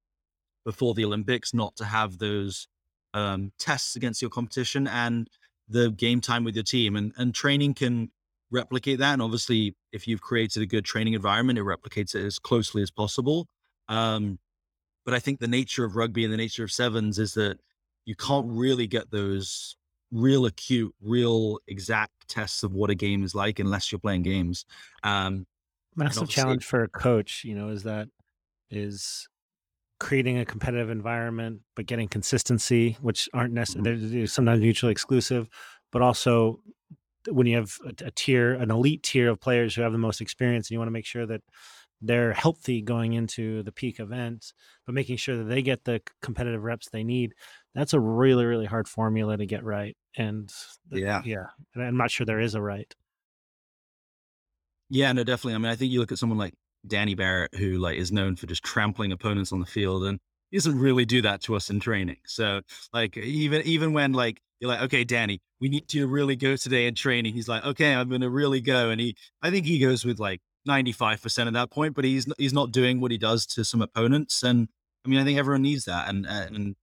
before the Olympics not to have those um, tests against your competition and the game time with your team. And and training can replicate that. And obviously, if you've created a good training environment, it replicates it as closely as possible. Um, but I think the nature of rugby and the nature of sevens is that you can't really get those real acute, real exact tests of what a game is like unless you're playing games. Um, Massive challenge for a coach, you know, is that is creating a competitive environment, but getting consistency, which aren't necessarily mm-hmm. they're sometimes mutually exclusive, but also when you have a, a tier, an elite tier of players who have the most experience, and you want to make sure that they're healthy going into the peak event, but making sure that they get the competitive reps they need. That's a really, really hard formula to get right. And Yeah. yeah, and I'm not sure there is a right. Yeah, no, definitely. I mean, I think you look at someone like Danny Barrett, who like is known for just trampling opponents on the field, and he doesn't really do that to us in training. So, like, even even when like you're like, okay, Danny, we need to really go today in training. He's like, okay, I'm to really go, and he, I think he goes with like 95 percent at that point, but he's he's not doing what he does to some opponents, and I mean, I think everyone needs that, and and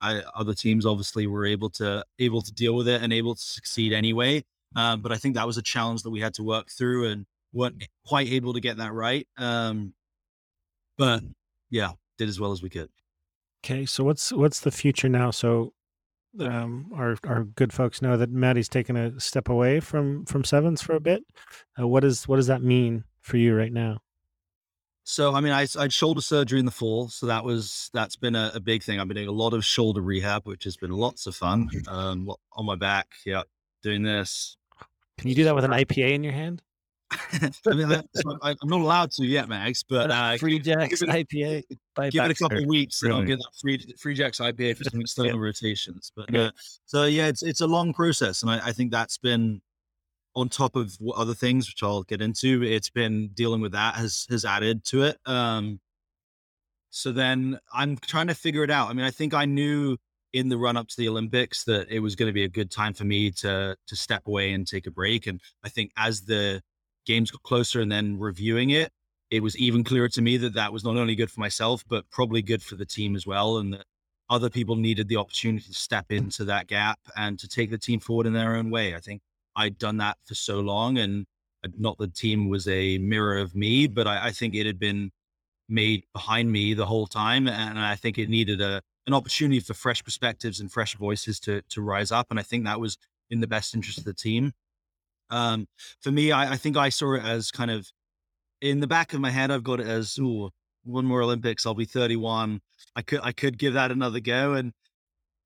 I, other teams obviously were able to able to deal with it and able to succeed anyway. Um, but I think that was a challenge that we had to work through and weren't quite able to get that right. Um, but yeah, did as well as we could. Okay, so what's what's the future now? So, um, our our good folks know that Maddie's taken a step away from from sevens for a bit. Uh, what is what does that mean for you right now? So I mean, I I had shoulder surgery in the fall, so that was that's been a, a big thing. I've been doing a lot of shoulder rehab, which has been lots of fun. Um, on my back, yeah, doing this. Can you do that with an IPA in your hand? I mean, I, I'm not allowed to yet, Max, but uh, Free Jacks give it- IPA. Give it a couple of weeks and I'll Really? get that free free jacks IPA for some external Yeah. rotations. But Okay. uh, so yeah, it's it's a long process, and I, I think that's been on top of other things, which I'll get into. It's been dealing with that has has added to it. Um, so then I'm trying to figure it out. I mean, I think I knew in the run up to the Olympics that it was going to be a good time for me to to step away and take a break. And I think as the games got closer and then reviewing it, it was even clearer to me that that was not only good for myself, but probably good for the team as well. And that other people needed the opportunity to step into that gap and to take the team forward in their own way. I think I'd done that for so long and uh, not the team was a mirror of me, but I, I think it had been made behind me the whole time. And I think it needed a, an opportunity for fresh perspectives and fresh voices to, to rise up. And I think that was in the best interest of the team. Um, for me, I, I think I saw it as kind of in the back of my head. I've got it as ooh, one more Olympics. I'll be 31. I could I could give that another go. And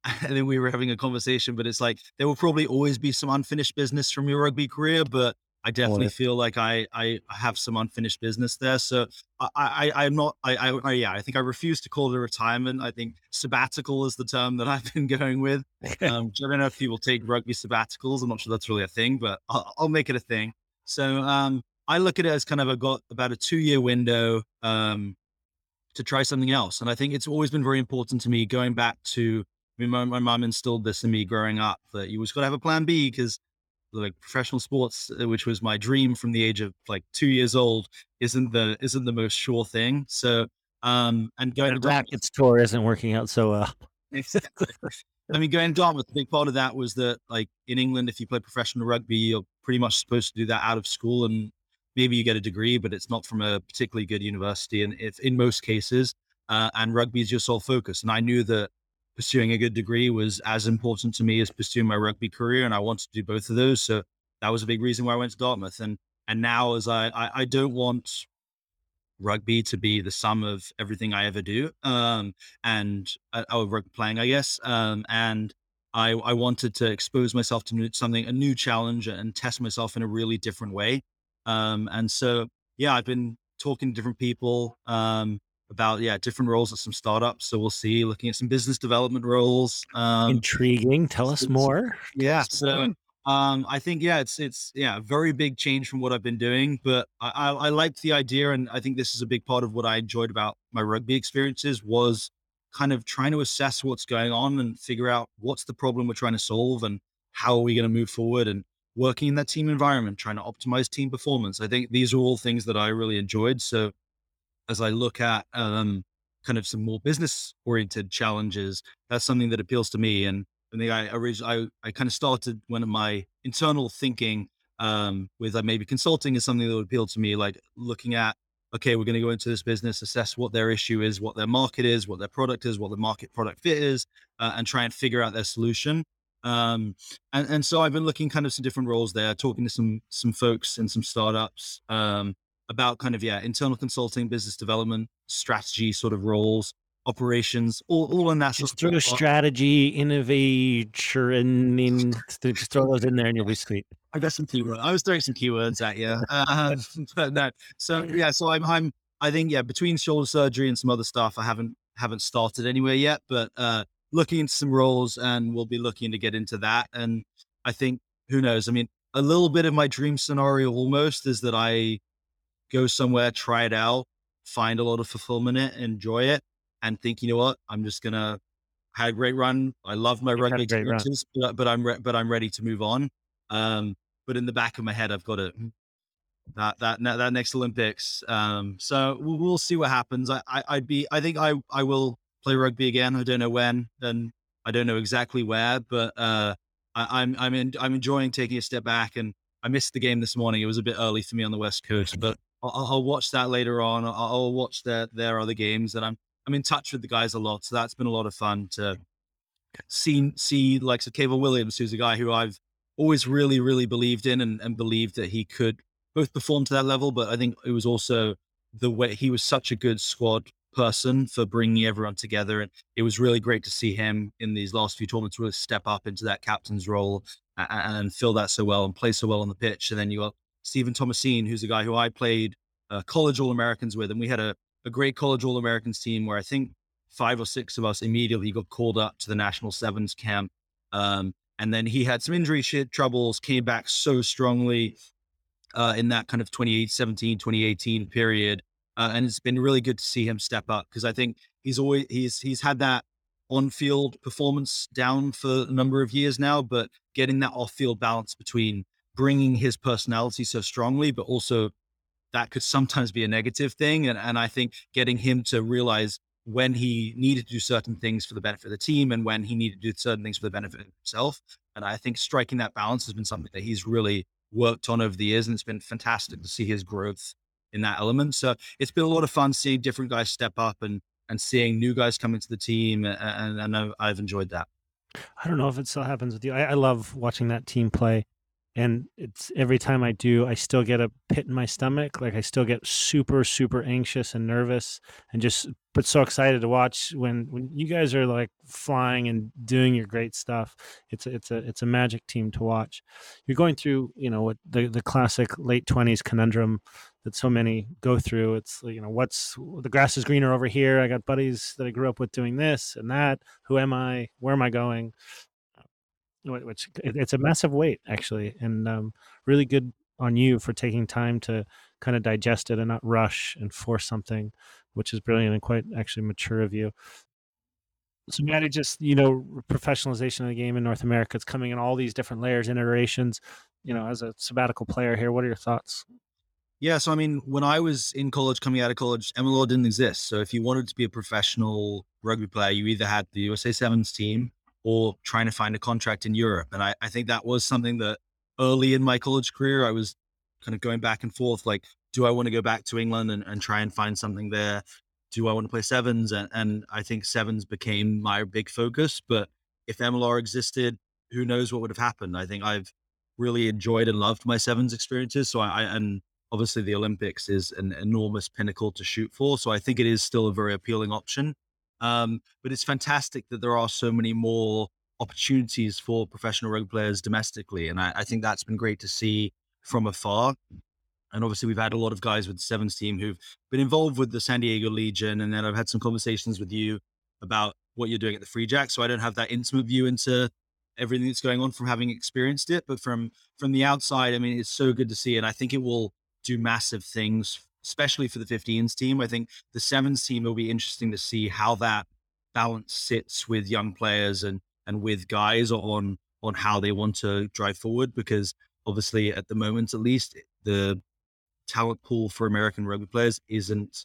and then we were having a conversation, but it's like there will probably always be some unfinished business from your rugby career, but I definitely feel like I I have some unfinished business there. So I I I'm not I, I I yeah I think I refuse to call it a retirement. I think sabbatical is the term that I've been going with. Um, I don't know if people take rugby sabbaticals. I'm not sure that's really a thing, but I'll, I'll make it a thing. So um, I look at it as kind of a got about a two year window um, to try something else, and I think it's always been very important to me. Going back to, I mean, my, my mom instilled this in me growing up that you always got to have a plan B because like professional sports, uh, which was my dream from the age of like two years old, isn't the isn't the most sure thing. So um, and going The to rackets tour isn't working out so well. Exactly. I mean, going to Dartmouth, a big part of that was that, like in England, if you play professional rugby, you're pretty much supposed to do that out of school, and maybe you get a degree, but it's not from a particularly good university. And if in most cases, uh, and rugby is your sole focus. And I knew that pursuing a good degree was as important to me as pursuing my rugby career, and I wanted to do both of those. So that was a big reason why I went to Dartmouth. And and now, as I I, I don't want rugby to be the sum of everything I ever do. Um, and uh, oh, rugby playing, I guess. Um, and I, I wanted to expose myself to something, a new challenge, and test myself in a really different way. Um, and so, yeah, I've been talking to different people um, about yeah different roles at some startups. So we'll see. Looking at some business development roles. Um, Intriguing. Tell us more. yeah. So um, I think yeah, it's it's yeah, a very big change from what I've been doing, but I, I I liked the idea, and I think this is a big part of what I enjoyed about my rugby experiences was kind of trying to assess what's going on and figure out what's the problem we're trying to solve and how are we going to move forward and working in that team environment, trying to optimize team performance. I think these are all things that I really enjoyed. So as I look at um, kind of some more business oriented challenges, that's something that appeals to me. And I think I originally, I, I kind of started one of my internal thinking um, with like maybe consulting is something that would appeal to me, like looking at, okay, we're going to go into this business, assess what their issue is, what their market is, what their product is, what the market product fit is, uh, and try and figure out their solution. Um, and, and so I've been looking kind of some different roles there, talking to some some folks and some startups um, about kind of yeah internal consulting, business development, strategy sort of roles, operations, all, all in that. Just throw strategy, innovation, in, just throw those in there and you'll be sweet. I got some keywords. I was throwing some keywords at you. Uh, but no. So yeah, so I'm, I'm, I think yeah, between shoulder surgery and some other stuff, I haven't haven't started anywhere yet, but uh, looking into some roles and we'll be looking to get into that. And I think who knows? I mean, a little bit of my dream scenario almost is that I go somewhere, try it out, find a lot of fulfillment in it, enjoy it, and think, you know what, I'm just gonna had a great run. I love my you rugby experiences, but, but, I'm re- but I'm ready to move on. Um, but in the back of my head, I've got it hmm, that that that next Olympics. Um, so we'll, we'll, see what happens. I, I would be I think I I will play rugby again. I don't know when, and I don't know exactly where, but uh, I, I'm I'm in, I'm enjoying taking a step back. And I missed the game this morning. It was a bit early for me on the west coast, but I'll, I'll watch that later on. I'll, I'll watch their their other games, and I'm I'm in touch with the guys a lot, so that's been a lot of fun to see see like so Williams, who's a guy who I've always really really believed in and, and believed that he could both perform to that level, but I think it was also the way he was such a good squad person for bringing everyone together, and it was really great to see him in these last few tournaments really step up into that captain's role and, and fill that so well and play so well on the pitch. And then you got Stephen Tomasin, who's a guy who I played uh, college All Americans with, and we had a, a great college All Americans team where I think five or six of us immediately got called up to the national sevens camp. Um, and then he had some injury shit troubles, came back so strongly uh, in that kind of 2017, 2018 period. Uh, and it's been really good to see him step up because I think he's always he's he's had that on-field performance down for a number of years now, but getting that off-field balance between bringing his personality so strongly, but also that could sometimes be a negative thing. And, and I think getting him to realize when he needed to do certain things for the benefit of the team and when he needed to do certain things for the benefit of himself. And I think striking that balance has been something that he's really worked on over the years. And it's been fantastic to see his growth in that element. So it's been a lot of fun seeing different guys step up and, and seeing new guys come into the team. And, and, and I've enjoyed that. I don't know if it still happens with you. I, I love watching that team play and it's every time I do, I still get a pit in my stomach. Like I still get super, super anxious and nervous, and just but so excited to watch when when you guys are like flying and doing your great stuff. It's a, it's a it's a magic team to watch. You're going through you know what the the classic late twenties conundrum that so many go through. It's you know what's the grass is greener over here. I got buddies that I grew up with doing this and that. Who am I? Where am I going? Which it's a massive weight actually, and um, really good on you for taking time to kind of digest it and not rush and force something, which is brilliant and quite actually mature of you. So, Maddie, just you know, professionalization of the game in North America, it's coming in all these different layers and iterations. You know, as a sabbatical player here, what are your thoughts? Yeah, so I mean, when I was in college, coming out of college, MLR didn't exist. So if you wanted to be a professional rugby player, you either had the USA Sevens team or trying to find a contract in Europe. And I, I think that was something that early in my college career, I was kind of going back and forth like, do I want to go back to England and, and try and find something there? Do I want to play sevens? And, and I think sevens became my big focus. But if MLR existed, who knows what would have happened? I think I've really enjoyed and loved my sevens experiences. So I, I and obviously the Olympics is an enormous pinnacle to shoot for. So I think it is still a very appealing option. Um, but it's fantastic that there are so many more opportunities for professional rugby players domestically. And I, I, think that's been great to see from afar. And obviously, we've had a lot of guys with the Sevens team who've been involved with the San Diego Legion. And then I've had some conversations with you about what you're doing at the Free Jack. So I don't have that intimate view into everything that's going on from having experienced it. But from from the outside, I mean, it's so good to see. And I think it will do massive things especially for the 15s team. I think the sevens team will be interesting to see how that balance sits with young players and and with guys on on how they want to drive forward because obviously at the moment at least the talent pool for American rugby players isn't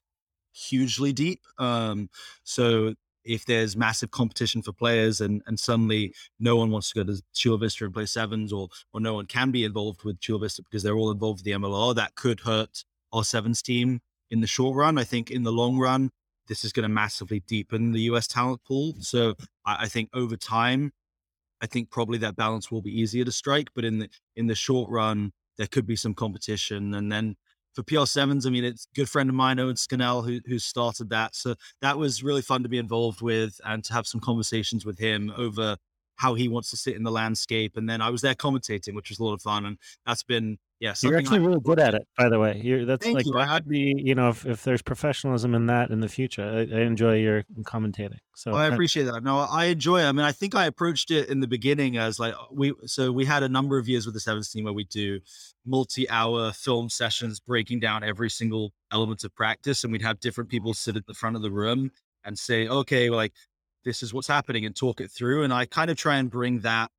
hugely deep. Um, so if there's massive competition for players and, and suddenly no one wants to go to Chula Vista and play sevens or or no one can be involved with Chula Vista because they're all involved with the MLR, that could hurt our sevens team in the short run. I think in the long run, this is going to massively deepen the US talent pool. So I, I think over time, I think probably that balance will be easier to strike. But in the in the short run, there could be some competition. And then for PR7s, I mean, it's good friend of mine, Owen Scannell, who, who started that. So that was really fun to be involved with and to have some conversations with him over how he wants to sit in the landscape. And then I was there commentating, which was a lot of fun. And that's been yeah, you're actually really good at it. By the way, you're that's Thank like you. that be you know if, if there's professionalism in that in the future, I, I enjoy your commentating. So Well, I uh, appreciate that. No, I enjoy it. I mean, I think I approached it in the beginning as like we so we had a number of years with the sevens team where we do multi-hour film sessions breaking down every single element of practice, and we'd have different people sit at the front of the room and say, okay, well, like this is what's happening and talk it through. And I kind of try and bring that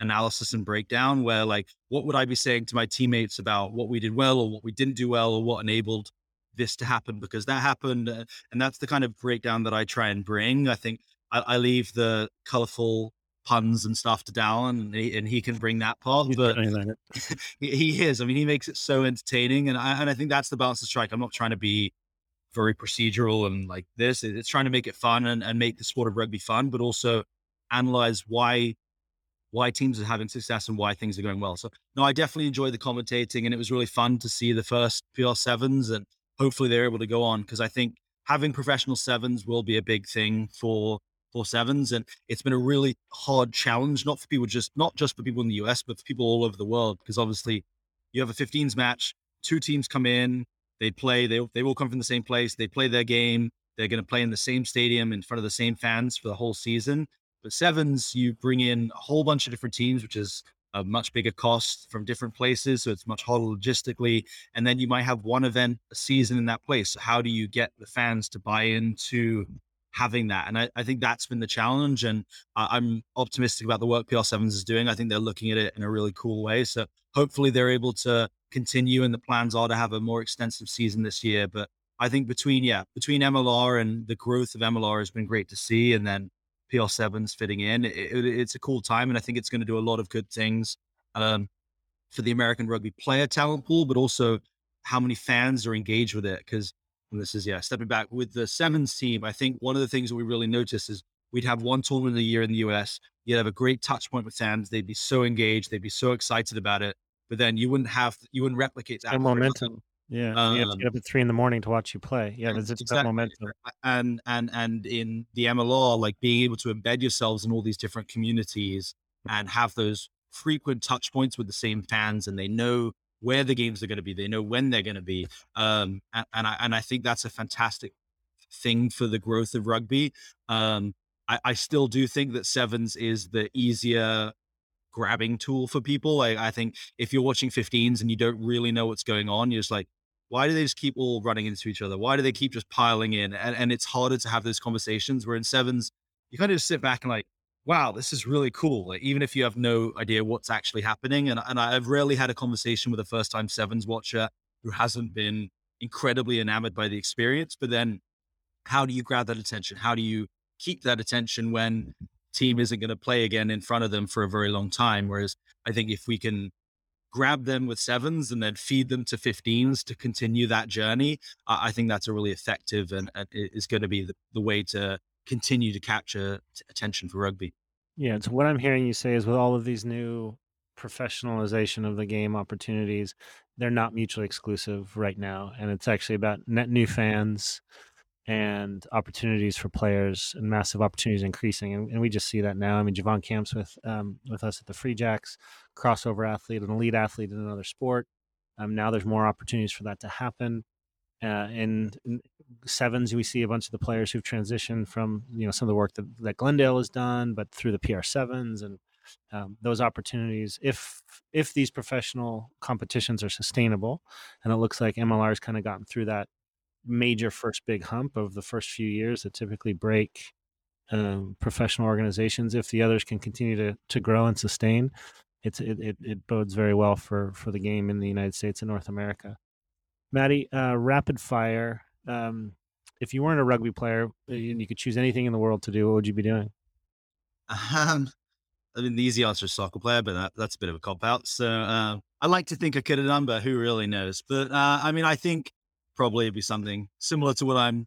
analysis and breakdown where like what would I be saying to my teammates about what we did well or what we didn't do well or what enabled this to happen because that happened uh, and that's the kind of breakdown that I try and bring. I think I, I leave the colorful puns and stuff to Dallin and he, and he can bring that part, he's but he, is. I mean, he makes it so entertaining, and I and I think that's the balance to strike. I'm not trying to be very procedural and like this. It- It's trying to make it fun and, and make the sport of rugby fun, but also analyze why why teams are having success and why things are going well. So no, I definitely enjoyed the commentating, and it was really fun to see the first PR sevens, and hopefully they're able to go on because I think having professional sevens will be a big thing for for sevens, and it's been a really hard challenge, not for people just not just for people in the US, but for people all over the world, because obviously you have a 15s match, two teams come in, they play, they they all come from the same place, they play their game, they're going to play in the same stadium in front of the same fans for the whole season. But sevens, you bring in a whole bunch of different teams, which is a much bigger cost from different places. So it's much harder logistically. And then you might have one event a season in that place. So how do you get the fans to buy into having that? And I, I think that's been the challenge. And I, I'm optimistic about the work PR7s is doing. I think they're looking at it in a really cool way. So hopefully they're able to continue. And the plans are to have a more extensive season this year. But I think between, yeah, between MLR and the growth of MLR has been great to see. And then PR7s fitting in. It, it, it's a cool time, and I think it's going to do a lot of good things um, for the American rugby player talent pool, but also how many fans are engaged with it. Because this is yeah, stepping back with the sevens team, I think one of the things that we really noticed is we'd have one tournament a year in the US. You'd have a great touch point with fans. They'd be so engaged. They'd be so excited about it. But then you wouldn't have you wouldn't replicate that. And momentum. Yeah, you have to Um, get up at three in the morning to watch you play. Yeah, there's it's that Exactly. momentum. and and and in the MLR, like being able to embed yourselves in all these different communities and have those frequent touch points with the same fans, and they know where the games are going to be, they know when they're going to be, um, and, and I and I think that's a fantastic thing for the growth of rugby. Um, I, I still do think that sevens is the easier grabbing tool for people. Like I think if you're watching 15s and you don't really know what's going on, you're just like, why do they just keep all running into each other? Why do they keep just piling in? And, and it's harder to have those conversations. Where in sevens, you kind of just sit back and like, wow, this is really cool. Like, even if you have no idea what's actually happening. And, and I've rarely had a conversation with a first time sevens watcher who hasn't been incredibly enamored by the experience. But then how do you grab that attention? How do you keep that attention when team isn't going to play again in front of them for a very long time? Whereas I think if we can grab them with sevens and then feed them to 15s to continue that journey, I, I think that's a really effective and, and is going to be the, the way to continue to capture t- attention for rugby. Yeah, so what I'm hearing you say is with all of these new professionalization of the game opportunities, they're not mutually exclusive right now. And it's actually about net new fans and opportunities for players and massive opportunities increasing. And, and we just see that now. I mean, Javon Camps with um, with us at the Free Jacks, crossover athlete, an elite athlete in another sport. Um, now there's more opportunities for that to happen. Uh, sevens, we see a bunch of the players who've transitioned from you know some of the work that, that Glendale has done, but through the PR sevens and um, those opportunities. If if these professional competitions are sustainable, and it looks like MLR has kind of gotten through that major first big hump of the first few years that typically break um, professional organizations. If the others can continue to to grow and sustain, it's it, it, it bodes very well for for the game in the United States and North America. Maddie, uh, rapid fire. Um, if you weren't a rugby player and you could choose anything in the world to do, what would you be doing? Um, I mean, the easy answer is soccer player, but that, that's a bit of a cop out. So uh, I like to think I could have done, but who really knows? But uh, I mean, I think probably it'd be something similar to what I'm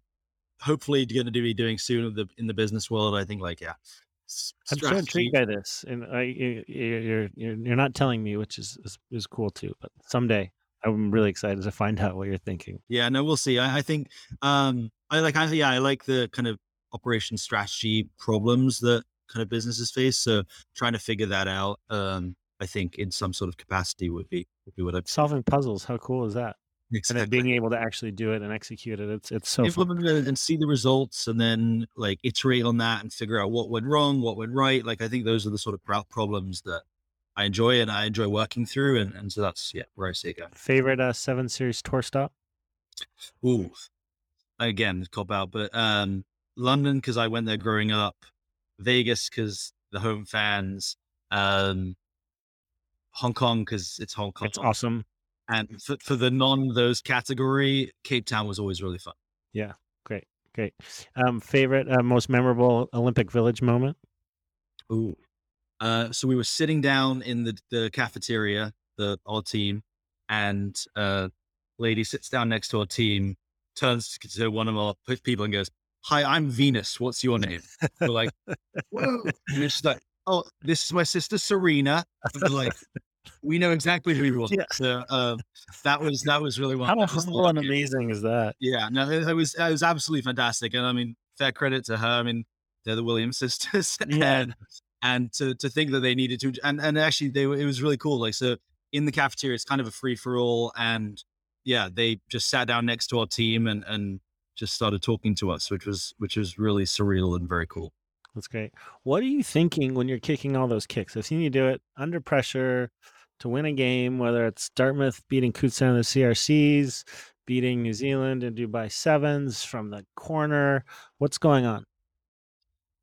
hopefully going to be doing soon in the in the business world. I think like yeah. I'm so intrigued by this, and I, you're, you're you're not telling me, which is, is is cool too. But someday, I'm really excited to find out what you're thinking. Yeah, no, we'll see. I, I think um, I like, I, yeah, I like the kind of operation strategy problems that kind of businesses face. So trying to figure that out, um, I think in some sort of capacity would be would be what I'm solving puzzles. How cool is that? Exactly. And being able to actually do it and execute it, it's it's so implement fun. it and see the results, and then like iterate on that and figure out what went wrong, what went right. Like I think those are the sort of problems that I enjoy and I enjoy working through, and, and so that's yeah where I see it going. Favorite uh, seven series tour stop? Ooh, again cop out, but um, London because I went there growing up. Vegas because the home fans. Um, Hong Kong because it's Hong Kong. It's awesome. And for, for the non those category, Cape Town was always really fun. Yeah, great, great. Um, favorite, uh, most memorable Olympic Village moment? Ooh, uh, so we were sitting down in the the cafeteria, the our team, and uh, lady sits down next to our team, turns to one of our people and goes, "Hi, I'm Venus. What's your name?" We're like, "Whoa!" And she's like, "Oh, this is my sister Serena." Like, we know exactly who he was. Yeah. So uh, that was that was really How humble and amazing is that? Yeah, no, it, it, was it was absolutely fantastic, and I mean, fair credit to her. I mean, they're the Williams sisters, yeah. and, and to to think that they needed to, and and actually they it was really cool. Like so, in the cafeteria, it's kind of a free for all, and yeah, they just sat down next to our team and and just started talking to us, which was which was really surreal and very cool. That's great. What are you thinking when you're kicking all those kicks? I've seen you do it under pressure to win a game, whether it's Dartmouth beating in the CRCs, beating New Zealand and Dubai Sevens from the corner. What's going on?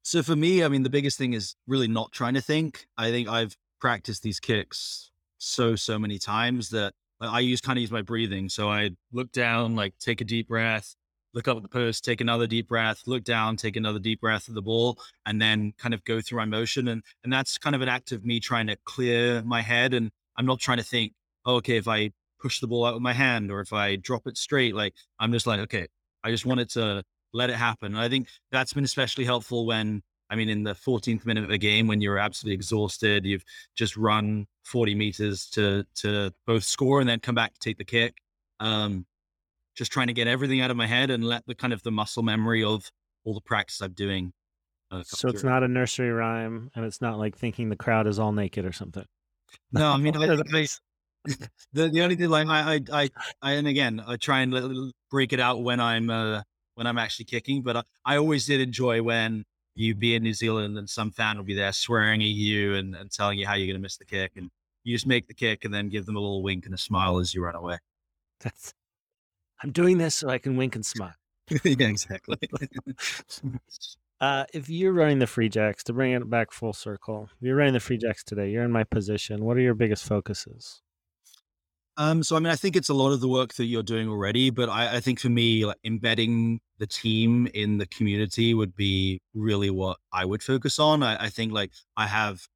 So for me, I mean, the biggest thing is really not trying to think. I think I've practiced these kicks so so many times that I use kind of use my breathing. So I look down, like take a deep breath, look up at the post, take another deep breath, look down, take another deep breath of the ball, and then kind of go through my motion. And and that's kind of an act of me trying to clear my head. And I'm not trying to think, oh, okay, if I push the ball out with my hand or if I drop it straight, like I'm just like, okay, I just want it to let it happen. And I think that's been especially helpful when I mean, in the 14th minute of a game, when you're absolutely exhausted, you've just run 40 meters to to both score and then come back to take the kick. Um, just trying to get everything out of my head and let the kind of the muscle memory of all the practice I'm doing. Uh, so it's through. not a nursery rhyme, and it's not like thinking the crowd is all naked or something. No, I mean, I, I, the the only thing like I, I I and again I try and break it out when I'm uh, when I'm actually kicking, but I, I always did enjoy when you be in New Zealand and some fan will be there swearing at you and, and telling you how you're going to miss the kick, and you just make the kick and then give them a little wink and a smile as you run away. That's I'm doing this so I can wink and smile. yeah, exactly. uh, if you're running the Free Jacks, to bring it back full circle, if you're running the Free Jacks today, you're in my position. What are your biggest focuses? Um, so I mean, I think it's a lot of the work that you're doing already, but I, I think for me, like embedding the team in the community would be really what I would focus on. I, I think like I have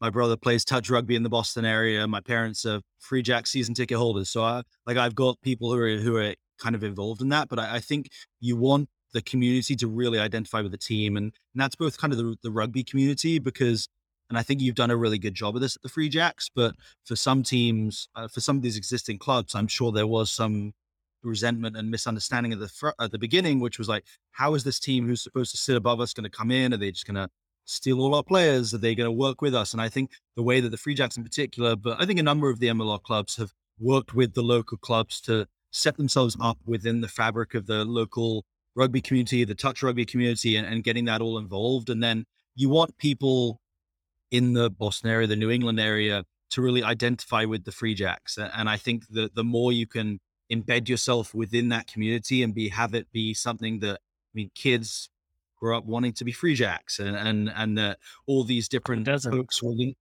my brother plays touch rugby in the Boston area. My parents are Free Jack season ticket holders, so I like I've got people who are who are kind of involved in that. But I, I think you want the community to really identify with the team. And, and that's both kind of the, the rugby community because, and I think you've done a really good job of this at the Free Jacks. But for some teams, uh, for some of these existing clubs, I'm sure there was some resentment and misunderstanding at the fr- at the beginning, which was like, how is this team who's supposed to sit above us going to come in? Are they just going to steal all our players? Are they going to work with us? And I think the way that the Free Jacks in particular, but I think a number of the MLR clubs have worked with the local clubs to set themselves up within the fabric of the local rugby community, the touch rugby community, and, and getting that all involved. And then you want people in the Boston area, the New England area, to really identify with the Free Jacks. And I think that the more you can embed yourself within that community and be have it be something that I mean, kids grow up wanting to be free jacks and and and uh, all these different folks within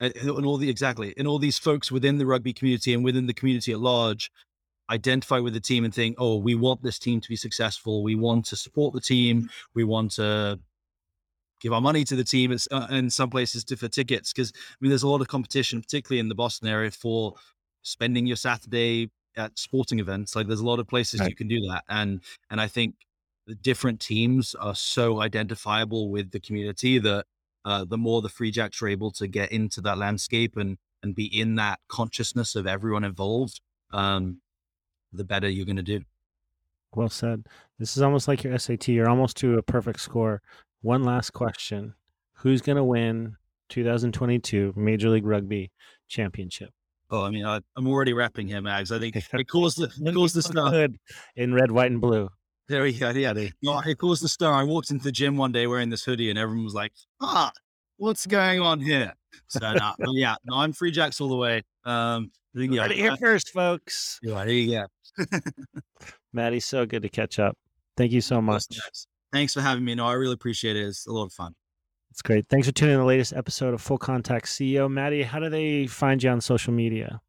and and all the exactly and all these folks within the rugby community and within the community at large identify with the team and think oh we want this team to be successful. We want to support the team. We want to give our money to the team it's, uh, in some places to, for tickets because i mean there's a lot of competition particularly in the boston area for spending your saturday at sporting events. Like there's a lot of places Right. you can do that and and i think the different teams are so identifiable with the community that uh, the more the free jacks are able to get into that landscape and and be in that consciousness of everyone involved um the better you're going to do Well said. This is almost like your SAT. You're almost to a perfect score. One last question: Who's going to win 2022 Major League Rugby championship? oh i mean I, i'm already wrapping him mags i think it caused the it caused the star in red, white, and blue. there we go yeah they, no, it caused the star i walked into the gym one day wearing this hoodie and everyone was like ah what's going on here so no, yeah no i'm free jacks all the way um I think, yeah, Right here first, folks. yeah, there you go. Maddie, so good to catch up. Thank you so much. Thanks for having me. No, I really appreciate it. It's a lot of fun. It's great. Thanks for tuning in the latest episode of Full Contact CEO. Maddie, how do they find you on social media?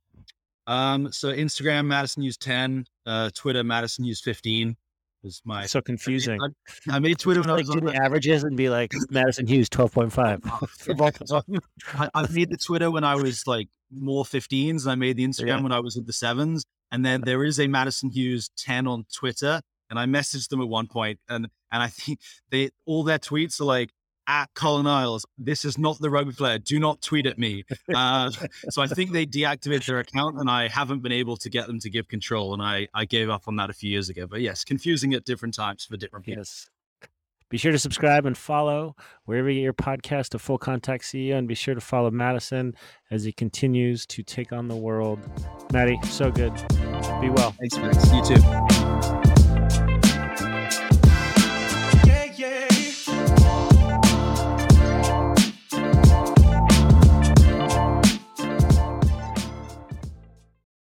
Um, so Instagram, Madison Hughes 10, uh, Twitter, Madison Hughes 15 was my. so confusing. I, I made Twitter when I like was do the averages and be like Madison Hughes 12.5 for both of them. I, I made the Twitter when I was like more 15s, and I made the Instagram Yeah. when I was in the sevens. And then there is a Madison Hughes 10 on Twitter, and I messaged them at one point, and and I think they all their tweets are like at Colin Isles. This is not the rugby player. Do not tweet at me. Uh, so I think they deactivated their account, and I haven't been able to get them to give control. And I I gave up on that a few years ago. But yes, confusing at different times for different people. Yes. Be sure to subscribe and follow wherever you get your podcast of Full Contact CEO, and be sure to follow Madison as he continues to take on the world. Maddie, so good. Be well. Thanks, Max. You too.